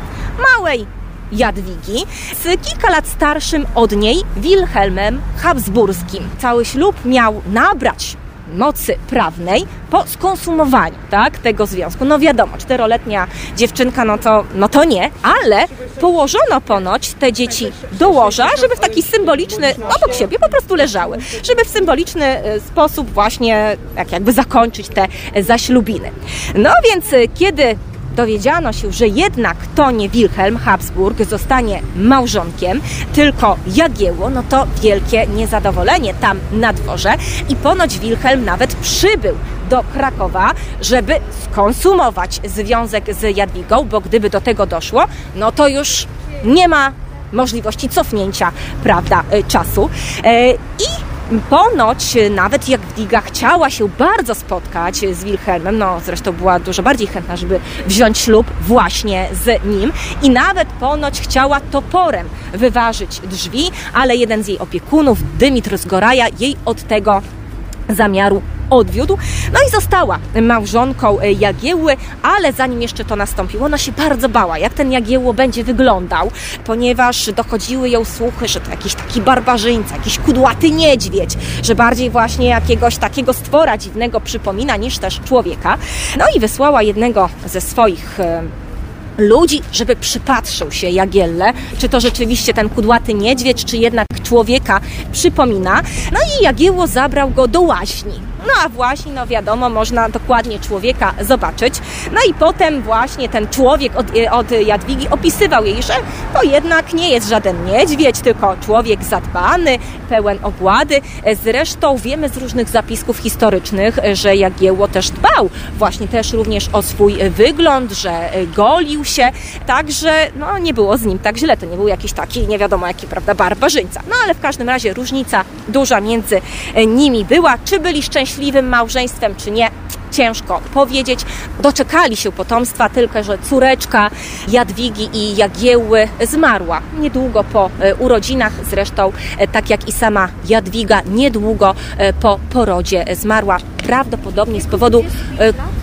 małej Jadwigi z kilka lat starszym od niej Wilhelmem Habsburskim. Cały ślub miał nabrać mocy prawnej po skonsumowaniu tak, tego związku. No wiadomo, czteroletnia dziewczynka, no to, no to nie, ale położono ponoć te dzieci do łoża, żeby w taki symboliczny, obok siebie po prostu leżały, żeby w symboliczny e, sposób właśnie jak jakby zakończyć te zaślubiny. No więc e, kiedy dowiedziano się, że jednak to nie Wilhelm Habsburg zostanie małżonkiem, tylko Jagiełło, no to wielkie niezadowolenie tam na dworze i ponoć Wilhelm nawet przybył do Krakowa, żeby skonsumować związek z Jadwigą, bo gdyby do tego doszło, no to już nie ma możliwości cofnięcia, prawda, y, czasu. E, I Ponoć nawet Jadwiga chciała się bardzo spotkać z Wilhelmem, no zresztą była dużo bardziej chętna, żeby wziąć ślub właśnie z nim i nawet ponoć chciała toporem wyważyć drzwi, ale jeden z jej opiekunów, Dymitr Goraja, jej od tego zamiaru odwiódł. No i została małżonką e, Jagiełły, ale zanim jeszcze to nastąpiło, ona się bardzo bała, jak ten Jagiełło będzie wyglądał, ponieważ dochodziły ją słuchy, że to jakiś taki barbarzyńca, jakiś kudłaty niedźwiedź, że bardziej właśnie jakiegoś takiego stwora dziwnego przypomina niż też człowieka. No i wysłała jednego ze swoich e, ludzi, żeby przypatrzył się Jagielle, czy to rzeczywiście ten kudłaty niedźwiedź, czy jednak człowieka przypomina. No i Jagiełło zabrał go do łaźni. No a właśnie, no wiadomo, można dokładnie człowieka zobaczyć. No i potem właśnie ten człowiek od, od Jadwigi opisywał jej, że to jednak nie jest żaden niedźwiedź, tylko człowiek zadbany, pełen ogłady. Zresztą wiemy z różnych zapisków historycznych, że Jagiełło też dbał właśnie też również o swój wygląd, że golił się, także no nie było z nim tak źle, to nie był jakiś taki nie wiadomo jaki, prawda, barbarzyńca. No ale w każdym razie różnica duża między nimi była. Czy byli szczęśliwi szczęśliwym małżeństwem, czy nie, ciężko powiedzieć. Doczekali się potomstwa, tylko że córeczka Jadwigi i Jagiełły zmarła niedługo po e, urodzinach. Zresztą, e, tak jak i sama Jadwiga, niedługo e, po porodzie zmarła. Prawdopodobnie z powodu,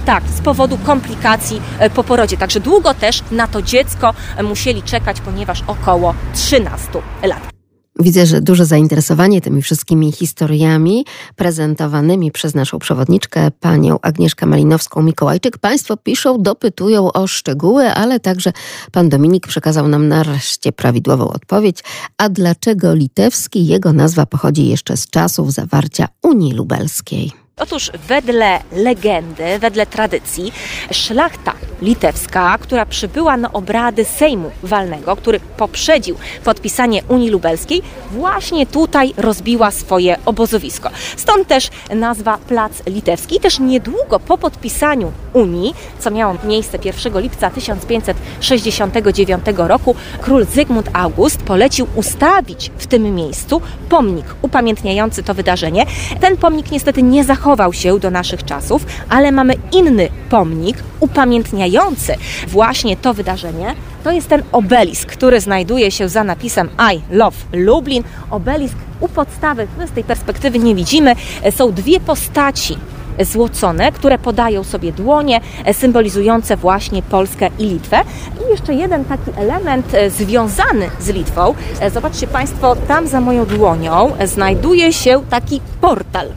tak, z powodu komplikacji po porodzie. Także długo też na to dziecko musieli czekać, ponieważ około 13 lat. Widzę, że duże zainteresowanie tymi wszystkimi historiami prezentowanymi przez naszą przewodniczkę, panią Agnieszkę Malinowską-Mikołajczyk. Państwo piszą, dopytują o szczegóły, ale także pan Dominik przekazał nam nareszcie prawidłową odpowiedź. A dlaczego litewski? Jego nazwa pochodzi jeszcze z czasów zawarcia Unii Lubelskiej. Otóż wedle legendy, wedle tradycji, szlachta litewska, która przybyła na obrady Sejmu Walnego, który poprzedził podpisanie Unii Lubelskiej, właśnie tutaj rozbiła swoje obozowisko. Stąd też nazwa Plac Litewski. Też niedługo po podpisaniu Unii, co miało miejsce 1 lipca 1569 roku, król Zygmunt August polecił ustawić w tym miejscu pomnik upamiętniający to wydarzenie. Ten pomnik niestety nie zachował się do naszych czasów, ale mamy inny pomnik upamiętniający właśnie to wydarzenie. To jest ten obelisk, który znajduje się za napisem I love Lublin. Obelisk u podstawy, my z tej perspektywy nie widzimy, są dwie postaci złocone, które podają sobie dłonie, symbolizujące właśnie Polskę i Litwę. I jeszcze jeden taki element e, związany z Litwą. E, Zobaczcie Państwo, tam za moją dłonią znajduje się taki portal.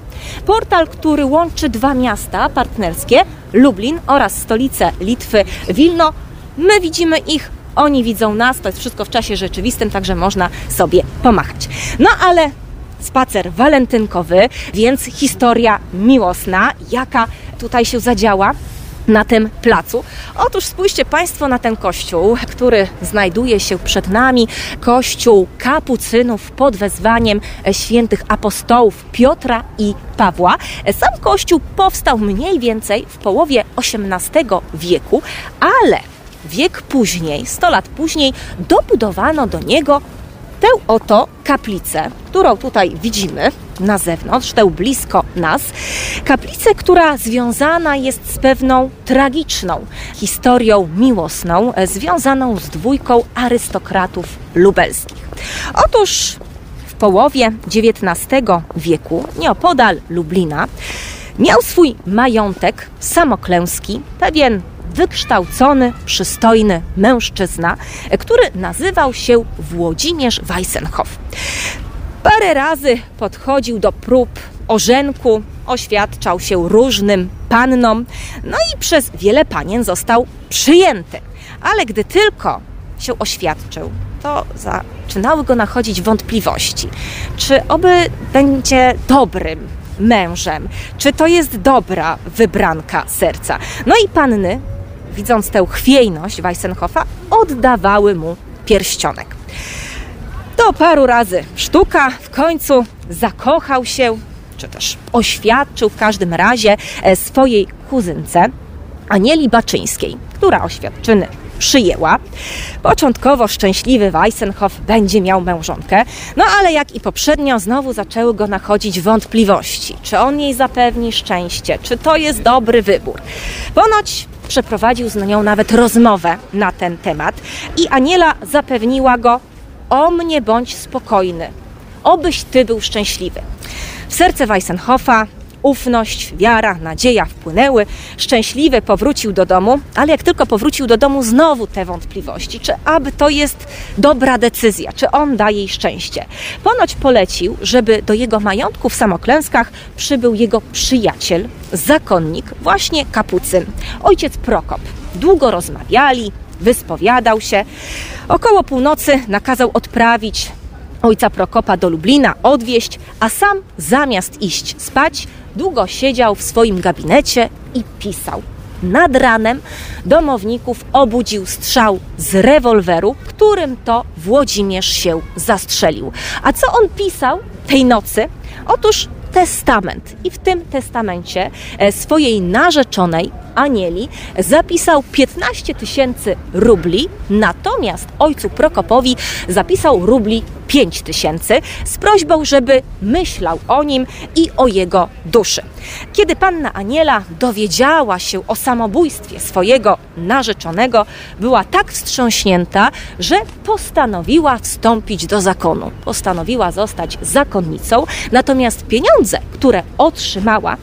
Portal, który łączy dwa miasta partnerskie, Lublin oraz stolicę Litwy, Wilno. My widzimy ich, oni widzą nas, to jest wszystko w czasie rzeczywistym, także można sobie pomachać. No ale spacer walentynkowy, więc historia miłosna, jaka tutaj się zadziała na tym placu. Otóż spójrzcie Państwo na ten kościół, który znajduje się przed nami. Kościół kapucynów pod wezwaniem świętych apostołów Piotra i Pawła. Sam kościół powstał mniej więcej w połowie XVIII wieku, ale wiek później, 100 lat później, dobudowano do niego tę oto kaplicę, którą tutaj widzimy na zewnątrz, tę blisko nas. Kaplicę, która związana jest z pewną tragiczną historią miłosną, e, związaną z dwójką arystokratów lubelskich. Otóż w połowie XIX wieku, nieopodal Lublina, miał swój majątek samoklęski, pewien wykształcony, przystojny mężczyzna, który nazywał się Włodzimierz Weissenhoff. Parę razy podchodził do prób orzenku, oświadczał się różnym pannom, no i przez wiele panien został przyjęty. Ale gdy tylko się oświadczył, to zaczynały go nachodzić wątpliwości, czy oby będzie dobrym mężem, czy to jest dobra wybranka serca. No i panny widząc tę chwiejność Weissenhoffa, oddawały mu pierścionek. To paru razy sztuka, w końcu zakochał się, czy też oświadczył w każdym razie e, swojej kuzynce, Anieli Baczyńskiej, która oświadczyny przyjęła. Początkowo szczęśliwy Weissenhoff będzie miał mężonkę, no ale jak i poprzednio znowu zaczęły go nachodzić wątpliwości, czy on jej zapewni szczęście, czy to jest dobry wybór. Ponoć przeprowadził z nią nawet rozmowę na ten temat i Aniela zapewniła go: O mnie bądź spokojny, obyś ty był szczęśliwy. W serce Weissenhoffa ufność, wiara, nadzieja wpłynęły. Szczęśliwy powrócił do domu, ale jak tylko powrócił do domu, znowu te wątpliwości, czy aby to jest dobra decyzja, czy on da jej szczęście. Ponoć polecił, żeby do jego majątku w Samoklęskach przybył jego przyjaciel, zakonnik, właśnie kapucyn, ojciec Prokop. Długo rozmawiali, wyspowiadał się. Około północy nakazał odprawić ojca Prokopa do Lublina, odwieźć, a sam zamiast iść spać, długo siedział w swoim gabinecie i pisał. Nad ranem domowników obudził strzał z rewolweru, którym to Włodzimierz się zastrzelił. A co on pisał tej nocy? Otóż testament. I w tym testamencie e, swojej narzeczonej Anieli zapisał 15 tysięcy rubli, natomiast ojcu Prokopowi zapisał rubli 5 tysięcy z prośbą, żeby myślał o nim i o jego duszy. Kiedy panna Aniela dowiedziała się o samobójstwie swojego narzeczonego, była tak wstrząśnięta, że postanowiła wstąpić do zakonu. Postanowiła zostać zakonnicą, natomiast pieniądze, które otrzymała,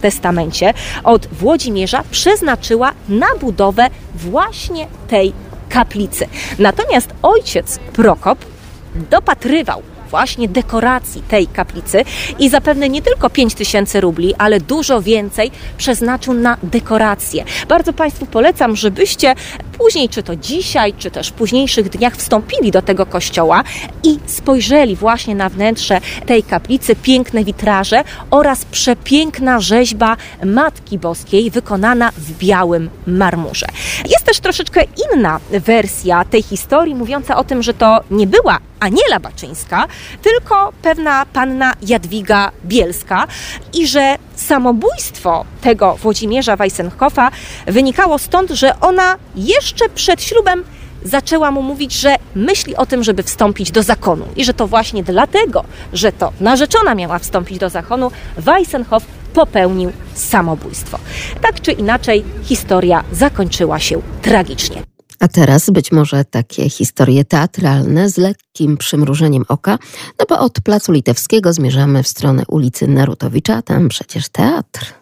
testamencie od Włodzimierza przeznaczyła na budowę właśnie tej kaplicy. Natomiast ojciec Prokop dopatrywał właśnie dekoracji tej kaplicy i zapewne nie tylko 5 tysięcy rubli, ale dużo więcej przeznaczył na dekoracje. Bardzo Państwu polecam, żebyście później, czy to dzisiaj, czy też w późniejszych dniach wstąpili do tego kościoła i spojrzeli właśnie na wnętrze tej kaplicy, piękne witraże oraz przepiękna rzeźba Matki Boskiej wykonana w białym marmurze. Jest też troszeczkę inna wersja tej historii, mówiąca o tym, że to nie była Aniela Baczyńska, tylko pewna panna Jadwiga Bielska i że samobójstwo tego Włodzimierza Weissenhoffa wynikało stąd, że ona jeszcze przed ślubem zaczęła mu mówić, że myśli o tym, żeby wstąpić do zakonu i że to właśnie dlatego, że to narzeczona miała wstąpić do zakonu, Weissenhoff popełnił samobójstwo. Tak czy inaczej, historia zakończyła się tragicznie. A teraz być może takie historie teatralne z lekkim przymrużeniem oka, no bo od Placu Litewskiego zmierzamy w stronę ulicy Narutowicza, tam przecież teatr.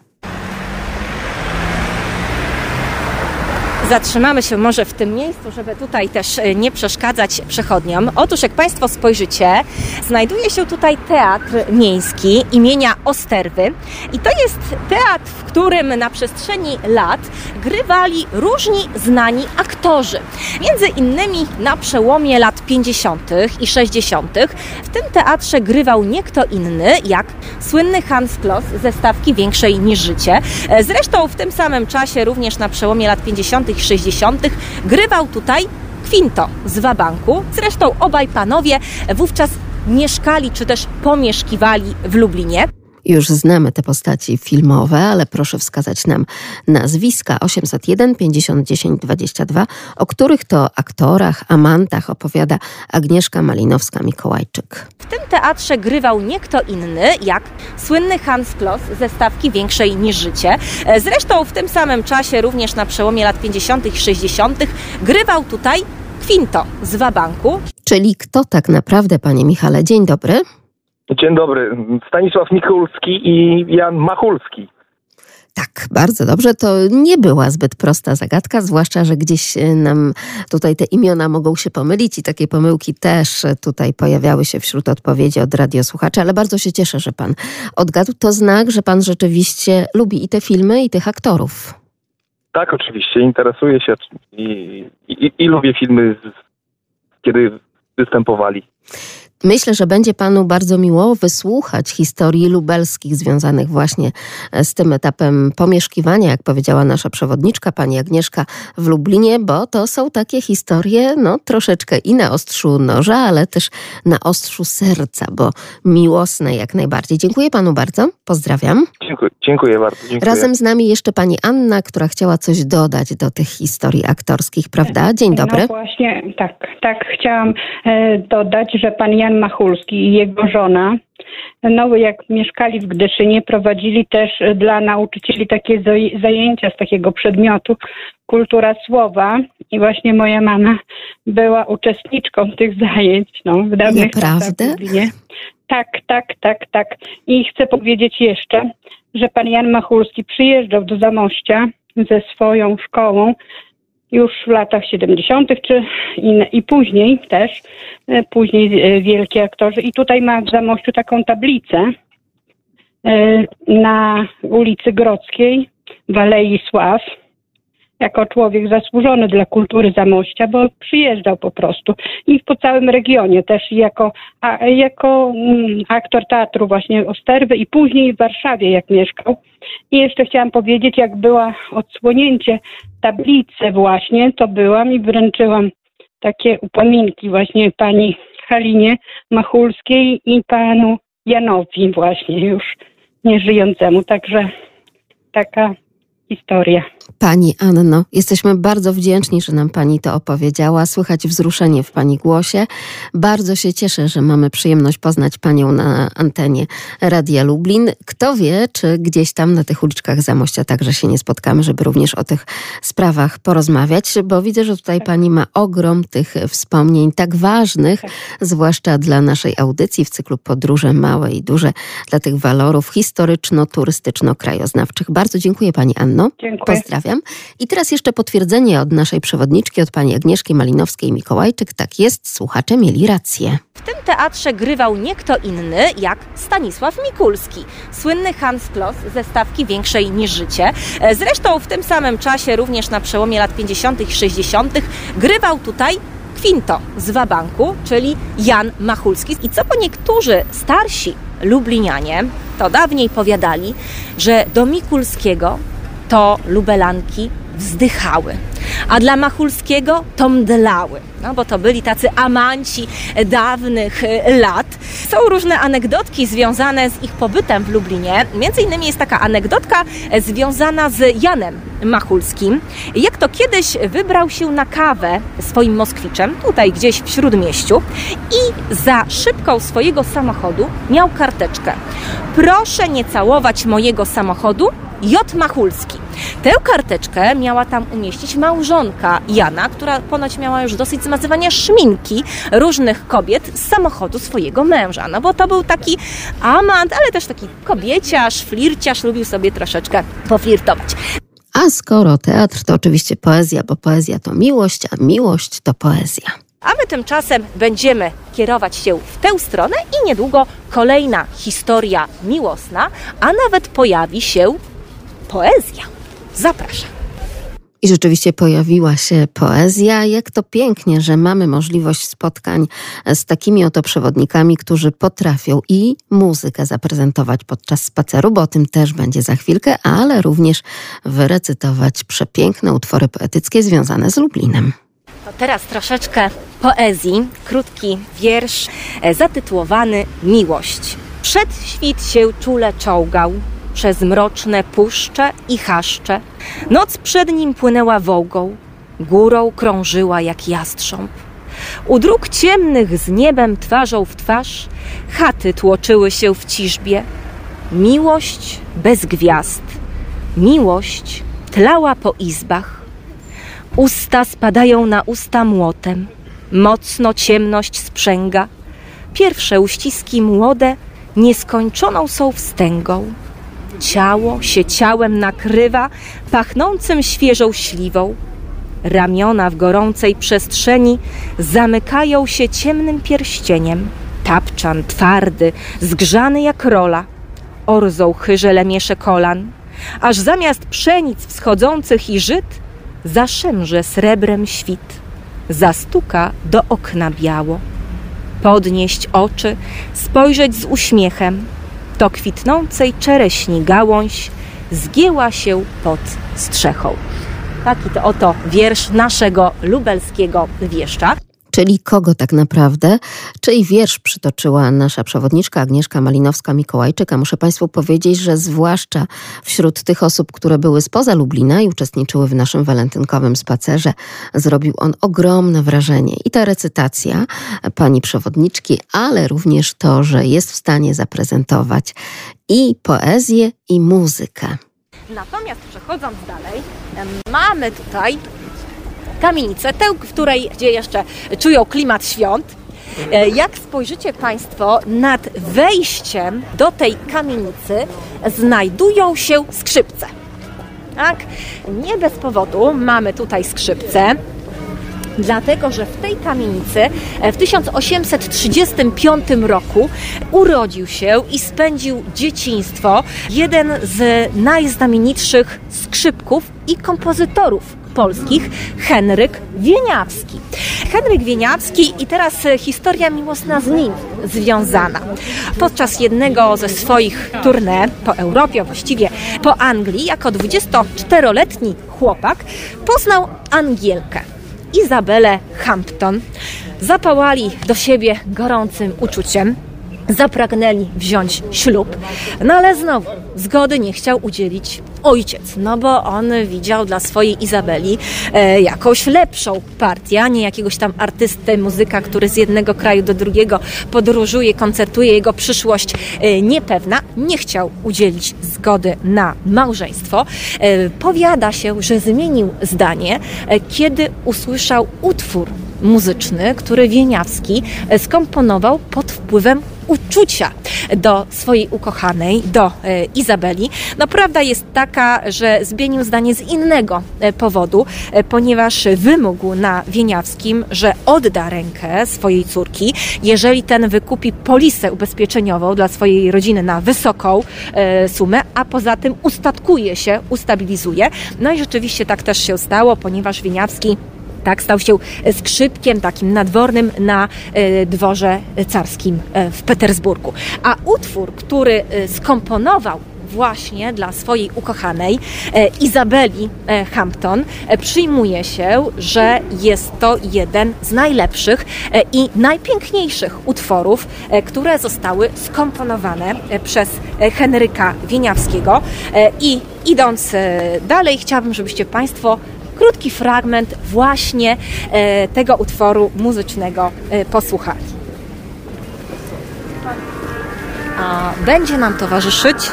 Zatrzymamy się może w tym miejscu, żeby tutaj też e, nie przeszkadzać przechodniom. Otóż jak Państwo spojrzycie, znajduje się tutaj teatr miejski imienia Osterwy i to jest teatr, w którym na przestrzeni lat grywali różni znani aktorzy. Między innymi na przełomie lat 50. i 60. w tym teatrze grywał nie kto inny jak słynny Hans Kloss ze stawki Większej niż życie. E, zresztą w tym samym czasie również na przełomie lat 50 latach 60. grywał tutaj Quinto z Wabanku. Zresztą obaj panowie wówczas mieszkali czy też pomieszkiwali w Lublinie. Już znamy te postaci filmowe, ale proszę wskazać nam nazwiska 801 50 10 22, o których to aktorach, amantach opowiada Agnieszka Malinowska-Mikołajczyk. W tym teatrze grywał nie kto inny jak słynny Hans Kloss ze stawki Większej niż życie. Zresztą w tym samym czasie, również na przełomie lat 50. i 60., grywał tutaj Quinto z Wabanku. Czyli kto tak naprawdę, panie Michale? Dzień dobry. Dzień dobry. Stanisław Mikulski i Jan Machulski. Tak, bardzo dobrze. To nie była zbyt prosta zagadka, zwłaszcza, że gdzieś e, nam tutaj te imiona mogą się pomylić i takie pomyłki też tutaj pojawiały się wśród odpowiedzi od radiosłuchaczy, ale bardzo się cieszę, że pan odgadł. To znak, że pan rzeczywiście lubi i te filmy, i tych aktorów. Tak, oczywiście. Interesuję się i, i, i lubię filmy, kiedy występowali. Myślę, że będzie panu bardzo miło wysłuchać historii lubelskich związanych właśnie e, z tym etapem pomieszkiwania, jak powiedziała nasza przewodniczka, pani Agnieszka w Lublinie, bo to są takie historie, no troszeczkę i na ostrzu noża, ale też na ostrzu serca, bo miłosne jak najbardziej. Dziękuję panu bardzo, pozdrawiam. Dziękuję, dziękuję bardzo. Dziękuję. Razem z nami jeszcze pani Anna, która chciała coś dodać do tych historii aktorskich, prawda? Dzień dobry. No właśnie, tak, tak chciałam e, dodać, że pan Jan Jan Machulski i jego żona, no jak mieszkali w Gdyszynie, prowadzili też dla nauczycieli takie zajęcia z takiego przedmiotu kultura słowa i właśnie moja mama była uczestniczką tych zajęć no, w dawnych Naprawdę? Tak, tak, tak, tak. I chcę powiedzieć jeszcze, że pan Jan Machulski przyjeżdżał do Zamościa ze swoją szkołą już w latach 70. czy i, i później też, e, później e, wielkie aktorzy. I tutaj ma w Zamościu taką tablicę e, na ulicy Grodzkiej w Alei Sław jako człowiek zasłużony dla kultury Zamościa, bo przyjeżdżał po prostu i po całym regionie też jako, a, jako mm, aktor teatru właśnie Osterwy i później w Warszawie jak mieszkał. I jeszcze chciałam powiedzieć, jak była odsłonięcie tablicy właśnie, to byłam i wręczyłam takie upominki właśnie pani Halinie Machulskiej i panu Janowi właśnie już nieżyjącemu. Także taka historia. Pani Anno, jesteśmy bardzo wdzięczni, że nam Pani to opowiedziała. Słychać wzruszenie w Pani głosie. Bardzo się cieszę, że mamy przyjemność poznać Panią na antenie Radia Lublin. Kto wie, czy gdzieś tam na tych uliczkach Zamościa także się nie spotkamy, żeby również o tych sprawach porozmawiać, bo widzę, że tutaj Pani ma ogrom tych wspomnień tak ważnych, tak. zwłaszcza dla naszej audycji w cyklu Podróże Małe i Duże, dla tych walorów historyczno-turystyczno-krajoznawczych. Bardzo dziękuję Pani Anno. Dziękuję. Pozdrawiam pozdrawiam. I teraz jeszcze potwierdzenie od naszej przewodniczki, od pani Agnieszki Malinowskiej-Mikołajczyk. Tak jest, słuchacze mieli rację. W tym teatrze grywał nie kto inny jak Stanisław Mikulski, słynny Hans Kloss ze stawki Większej niż życie. E, Zresztą w tym samym czasie, również na przełomie lat 50. i 60., grywał tutaj Quinto z Wabanku, czyli Jan Machulski. I co po niektórzy starsi lublinianie, to dawniej powiadali, że do Mikulskiego to lubelanki wzdychały, a dla Machulskiego to mdlały, no bo to byli tacy amanci dawnych e, lat. Są różne anegdotki związane z ich pobytem w Lublinie. Między innymi jest taka anegdotka e, związana z Janem Machulskim. Jak to kiedyś wybrał się na kawę swoim Moskwiczem, tutaj gdzieś w Śródmieściu i za szybką swojego samochodu miał karteczkę. Proszę nie całować mojego samochodu, J. Machulski. Tę karteczkę miała tam umieścić małżonka Jana, która ponoć miała już dosyć zmazywania szminki różnych kobiet z samochodu swojego męża. No bo to był taki amant, ale też taki kobieciarz, flirciarz, lubił sobie troszeczkę poflirtować. A skoro teatr, to oczywiście poezja, bo poezja to miłość, a miłość to poezja. A my tymczasem będziemy kierować się w tę stronę i niedługo kolejna historia miłosna, a nawet pojawi się poezja. Zapraszam. I rzeczywiście pojawiła się poezja. Jak to pięknie, że mamy możliwość spotkań z takimi oto przewodnikami, którzy potrafią i muzykę zaprezentować podczas spaceru, bo o tym też będzie za chwilkę, ale również wyrecytować przepiękne utwory poetyckie związane z Lublinem. To teraz troszeczkę poezji. Krótki wiersz e, zatytułowany Miłość. Przed świt się czule czołgał, przez mroczne puszcze i chaszcze. Noc przed nim płynęła wołgą, górą krążyła jak jastrząb. U dróg ciemnych z niebem twarzą w twarz chaty tłoczyły się w ciżbie. Miłość bez gwiazd, miłość tlała po izbach. Usta spadają na usta młotem, mocno ciemność sprzęga. Pierwsze uściski młode nieskończoną są wstęgą. Ciało się ciałem nakrywa pachnącym świeżą śliwą. Ramiona w gorącej przestrzeni zamykają się ciemnym pierścieniem. Tapczan twardy, zgrzany jak rola, orzą chyże lemiesze kolan, aż zamiast pszenic wschodzących i żyt zaszemrze srebrem świt, zastuka do okna biało. Podnieść oczy, spojrzeć z uśmiechem, to kwitnącej czereśni gałąź zgięła się pod strzechą. Taki to oto wiersz naszego lubelskiego wieszcza. Czyli kogo tak naprawdę? Czyj wiersz przytoczyła nasza przewodniczka Agnieszka Malinowska-Mikołajczyk? A muszę Państwu powiedzieć, że zwłaszcza wśród tych osób, które były spoza Lublina i uczestniczyły w naszym walentynkowym spacerze, zrobił on ogromne wrażenie. I ta recytacja pani przewodniczki, ale również to, że jest w stanie zaprezentować i poezję, i muzykę. Natomiast przechodząc dalej, mamy tutaj kamienicę, tę, w której, gdzie jeszcze czują klimat świąt. E, Jak spojrzycie Państwo, nad wejściem do tej kamienicy znajdują się skrzypce. Tak? Nie bez powodu mamy tutaj skrzypce. Dlatego, że w tej kamienicy e, w 1835 roku urodził się i spędził dzieciństwo jeden z najznamienitszych skrzypków i kompozytorów polskich, Henryk Wieniawski. Henryk Wieniawski i teraz e, historia miłosna z nim związana. Podczas jednego ze swoich tournée po Europie, właściwie po Anglii, jako 24-letni chłopak poznał Angielkę. Izabelę Hampton. Zapałali do siebie gorącym uczuciem. Zapragnęli wziąć ślub, no ale znowu zgody nie chciał udzielić ojciec, no bo on widział dla swojej Izabeli e, jakąś lepszą partię, a nie jakiegoś tam artystę, muzyka, który z jednego kraju do drugiego podróżuje, koncertuje, jego przyszłość e, niepewna. Nie chciał udzielić zgody na małżeństwo. E, powiada się, że zmienił zdanie, e, kiedy usłyszał utwór muzyczny, który Wieniawski e, skomponował pod wpływem uczucia do swojej ukochanej, do e, Izabeli. No prawda jest taka, że zmienił zdanie z innego e, powodu, e, ponieważ wymógł na Wieniawskim, że odda rękę swojej córki, jeżeli ten wykupi polisę ubezpieczeniową dla swojej rodziny na wysoką sumę, a poza tym ustatkuje się, ustabilizuje. No i rzeczywiście tak też się stało, ponieważ Wieniawski tak, stał się skrzypkiem takim nadwornym na e, dworze carskim e, w Petersburgu. A utwór, który e, skomponował właśnie dla swojej ukochanej Izabeli Hampton przyjmuje się, że jest to jeden z najlepszych i najpiękniejszych utworów, które zostały skomponowane przez Henryka Wieniawskiego. I idąc dalej, chciałabym, żebyście Państwo krótki fragment właśnie e, tego utworu muzycznego e, posłuchali. A będzie nam towarzyszyć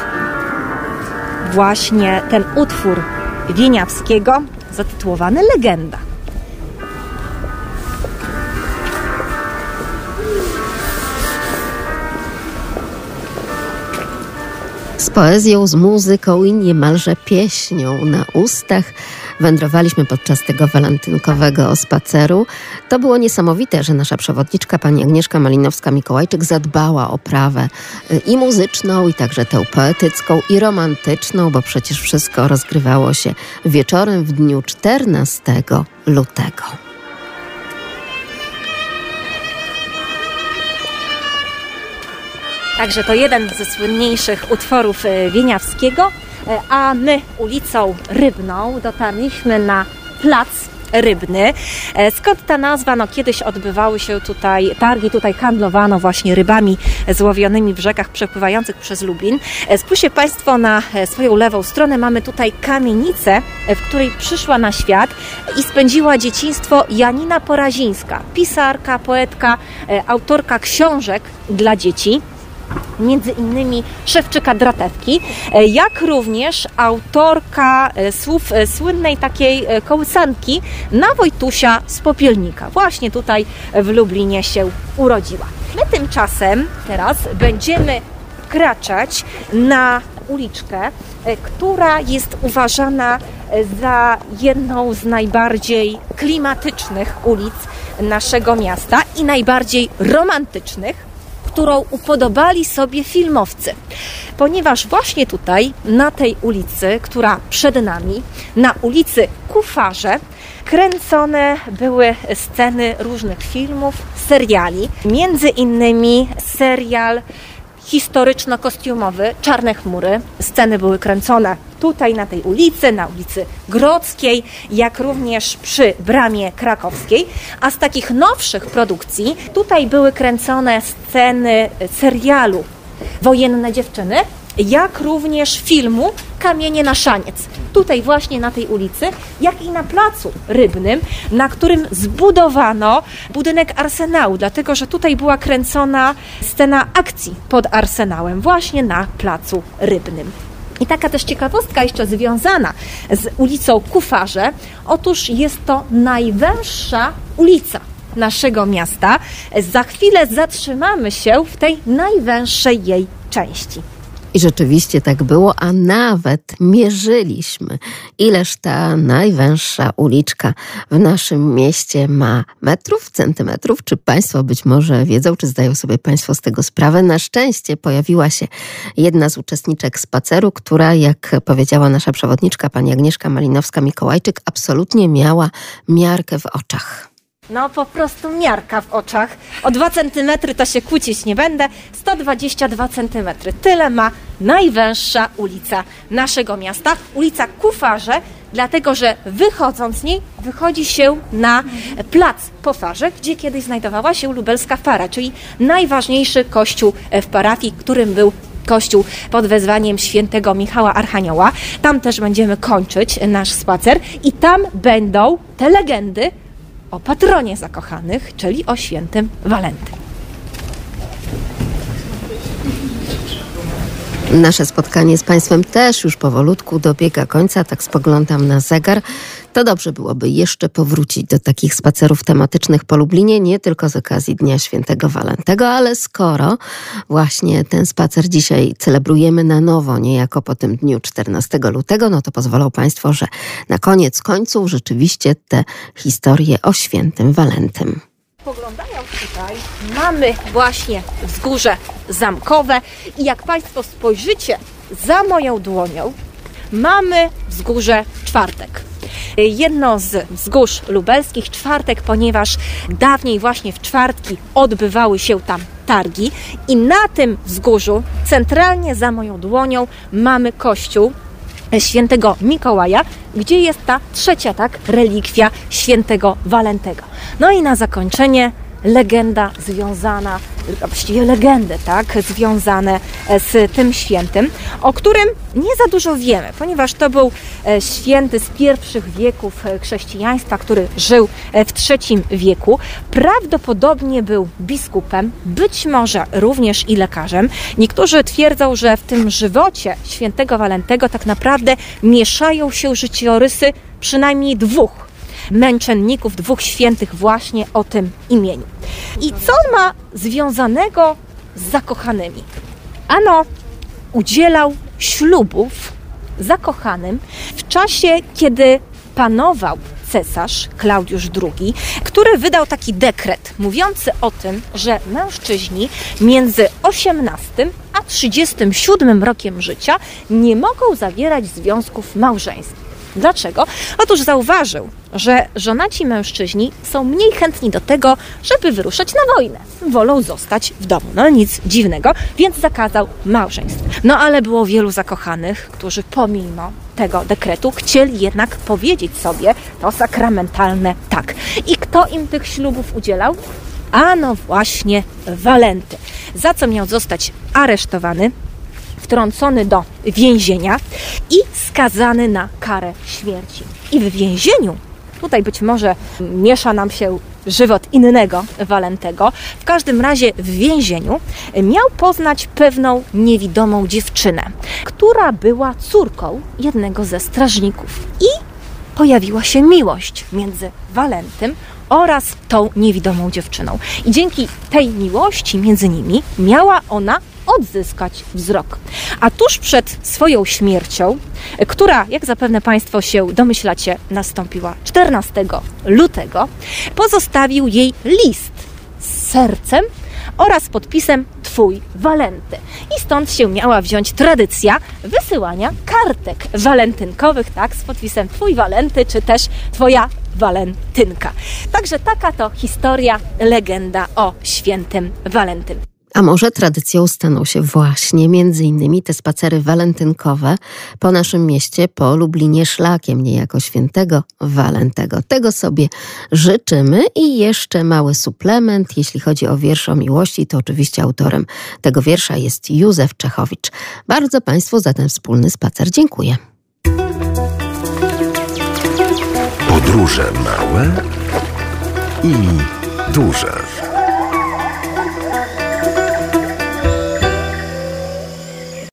właśnie ten utwór Wieniawskiego zatytułowany Legenda. Z poezją, z muzyką i niemalże pieśnią na ustach wędrowaliśmy podczas tego walentynkowego spaceru. To było niesamowite, że nasza przewodniczka, pani Agnieszka Malinowska-Mikołajczyk, zadbała o prawę y, i muzyczną, i także tę poetycką, i romantyczną, bo przecież wszystko rozgrywało się wieczorem w dniu 14 lutego. Także to jeden ze słynniejszych utworów y, Wieniawskiego, a my ulicą Rybną dotarliśmy na plac rybny. E, skąd ta nazwa? No kiedyś odbywały się tutaj targi, tutaj handlowano właśnie rybami złowionymi w rzekach przepływających przez Lublin. E, spójrzcie Państwo na swoją lewą stronę. Mamy tutaj kamienicę, w której przyszła na świat i spędziła dzieciństwo Janina Porazińska, pisarka, poetka, autorka książek dla dzieci między innymi Szewczyka Dratewki, e, jak również autorka e, słów e, słynnej takiej kołysanki na Wojtusia z Popielnika. Właśnie tutaj w Lublinie się urodziła. My tymczasem teraz będziemy kraczać na uliczkę, która jest uważana za jedną z najbardziej klimatycznych ulic naszego miasta i najbardziej romantycznych którą upodobali sobie filmowcy. Ponieważ właśnie tutaj, na tej ulicy, która przed nami, na ulicy Kufarze, kręcone były sceny różnych filmów, seriali. Między innymi serial historyczno-kostiumowy Czarne Chmury. Sceny były kręcone tutaj na tej ulicy, na ulicy Grodzkiej, jak również przy Bramie Krakowskiej. A z takich nowszych produkcji tutaj były kręcone sceny serialu Wojenne dziewczyny, jak również filmu Kamienie na szaniec. Tutaj właśnie na tej ulicy, jak i na placu rybnym, na którym zbudowano budynek Arsenału, dlatego że tutaj była kręcona scena akcji pod Arsenałem, właśnie na placu rybnym. I taka też ciekawostka jeszcze związana z ulicą Kufarze. Otóż jest to najwęższa ulica naszego miasta. Za chwilę zatrzymamy się w tej najwęższej jej części. I rzeczywiście tak było, a nawet mierzyliśmy, ileż ta najwęższa uliczka w naszym mieście ma metrów, centymetrów. Czy Państwo być może wiedzą, czy zdają sobie Państwo z tego sprawę? Na szczęście pojawiła się jedna z uczestniczek spaceru, która, jak powiedziała nasza przewodniczka, pani Agnieszka Malinowska-Mikołajczyk, absolutnie miała miarkę w oczach. No po prostu miarka w oczach. O 2 cm to się kłócić nie będę. 122 cm. Tyle ma najwęższa ulica naszego miasta. Ulica Kufarze, dlatego że wychodząc z niej wychodzi się na plac po farze, gdzie kiedyś znajdowała się lubelska fara, czyli najważniejszy kościół w parafii, którym był kościół pod wezwaniem świętego Michała Archanioła. Tam też będziemy kończyć nasz spacer i tam będą te legendy o patronie zakochanych, czyli o świętym Walentym. Nasze spotkanie z Państwem też już powolutku dobiega końca, tak spoglądam na zegar. To dobrze byłoby jeszcze powrócić do takich spacerów tematycznych po Lublinie, nie tylko z okazji Dnia Świętego Walentego, ale skoro właśnie ten spacer dzisiaj celebrujemy na nowo, niejako po tym dniu 14 lutego, no to pozwolą Państwo, że na koniec końców rzeczywiście te historie o świętym Walentym. Poglądając tutaj, mamy właśnie wzgórze zamkowe i jak Państwo spojrzycie za moją dłonią, mamy wzgórze czwartek. Jedno z wzgórz lubelskich, czwartek, ponieważ dawniej właśnie w czwartki odbywały się tam targi i na tym wzgórzu, centralnie za moją dłonią, mamy kościół świętego Mikołaja, gdzie jest ta trzecia tak relikwia świętego Walentego. No i na zakończenie legenda związana, właściwie legendy, tak, związane z tym świętym, o którym nie za dużo wiemy, ponieważ to był e, święty z pierwszych wieków e, chrześcijaństwa, który żył e, w III wieku. Prawdopodobnie był biskupem, być może również i lekarzem. Niektórzy twierdzą, że w tym żywocie świętego Walentego tak naprawdę mieszają się życiorysy przynajmniej dwóch męczenników, dwóch świętych właśnie o tym imieniu. I co ma związanego z zakochanymi? Ano, udzielał ślubów zakochanym w czasie, kiedy panował cesarz Klaudiusz II, który wydał taki dekret mówiący o tym, że mężczyźni między 18 a 37 rokiem życia nie mogą zawierać związków małżeńskich. Dlaczego? Otóż zauważył, że żonaci mężczyźni są mniej chętni do tego, żeby wyruszać na wojnę. Wolą zostać w domu. No nic dziwnego, więc zakazał małżeństw. No ale było wielu zakochanych, którzy pomimo tego dekretu chcieli jednak powiedzieć sobie to sakramentalne tak. I kto im tych ślubów udzielał? A no właśnie Walenty. Za co miał zostać aresztowany, wtrącony do więzienia i skazany na karę śmierci. I w więzieniu, tutaj być może miesza nam się żywot innego Walentego. W każdym razie w więzieniu miał poznać pewną niewidomą dziewczynę, która była córką jednego ze strażników. I pojawiła się miłość między Walentym oraz tą niewidomą dziewczyną. I dzięki tej miłości między nimi miała ona odzyskać wzrok. A tuż przed swoją śmiercią, która, jak zapewne Państwo się domyślacie, nastąpiła 14 lutego, pozostawił jej list z sercem oraz podpisem Twój Walenty. I stąd się miała wziąć tradycja wysyłania kartek walentynkowych, tak, z podpisem Twój Walenty, czy też Twoja walentynka. Także taka to historia, legenda o świętym Walentyn. A może tradycją staną się właśnie między innymi te spacery walentynkowe po naszym mieście, po Lublinie szlakiem niejako świętego Walentego. Tego sobie życzymy i jeszcze mały suplement, jeśli chodzi o wiersz o miłości, to oczywiście autorem tego wiersza jest Józef Czechowicz. Bardzo Państwu za ten wspólny spacer dziękuję. Podróże małe i duże.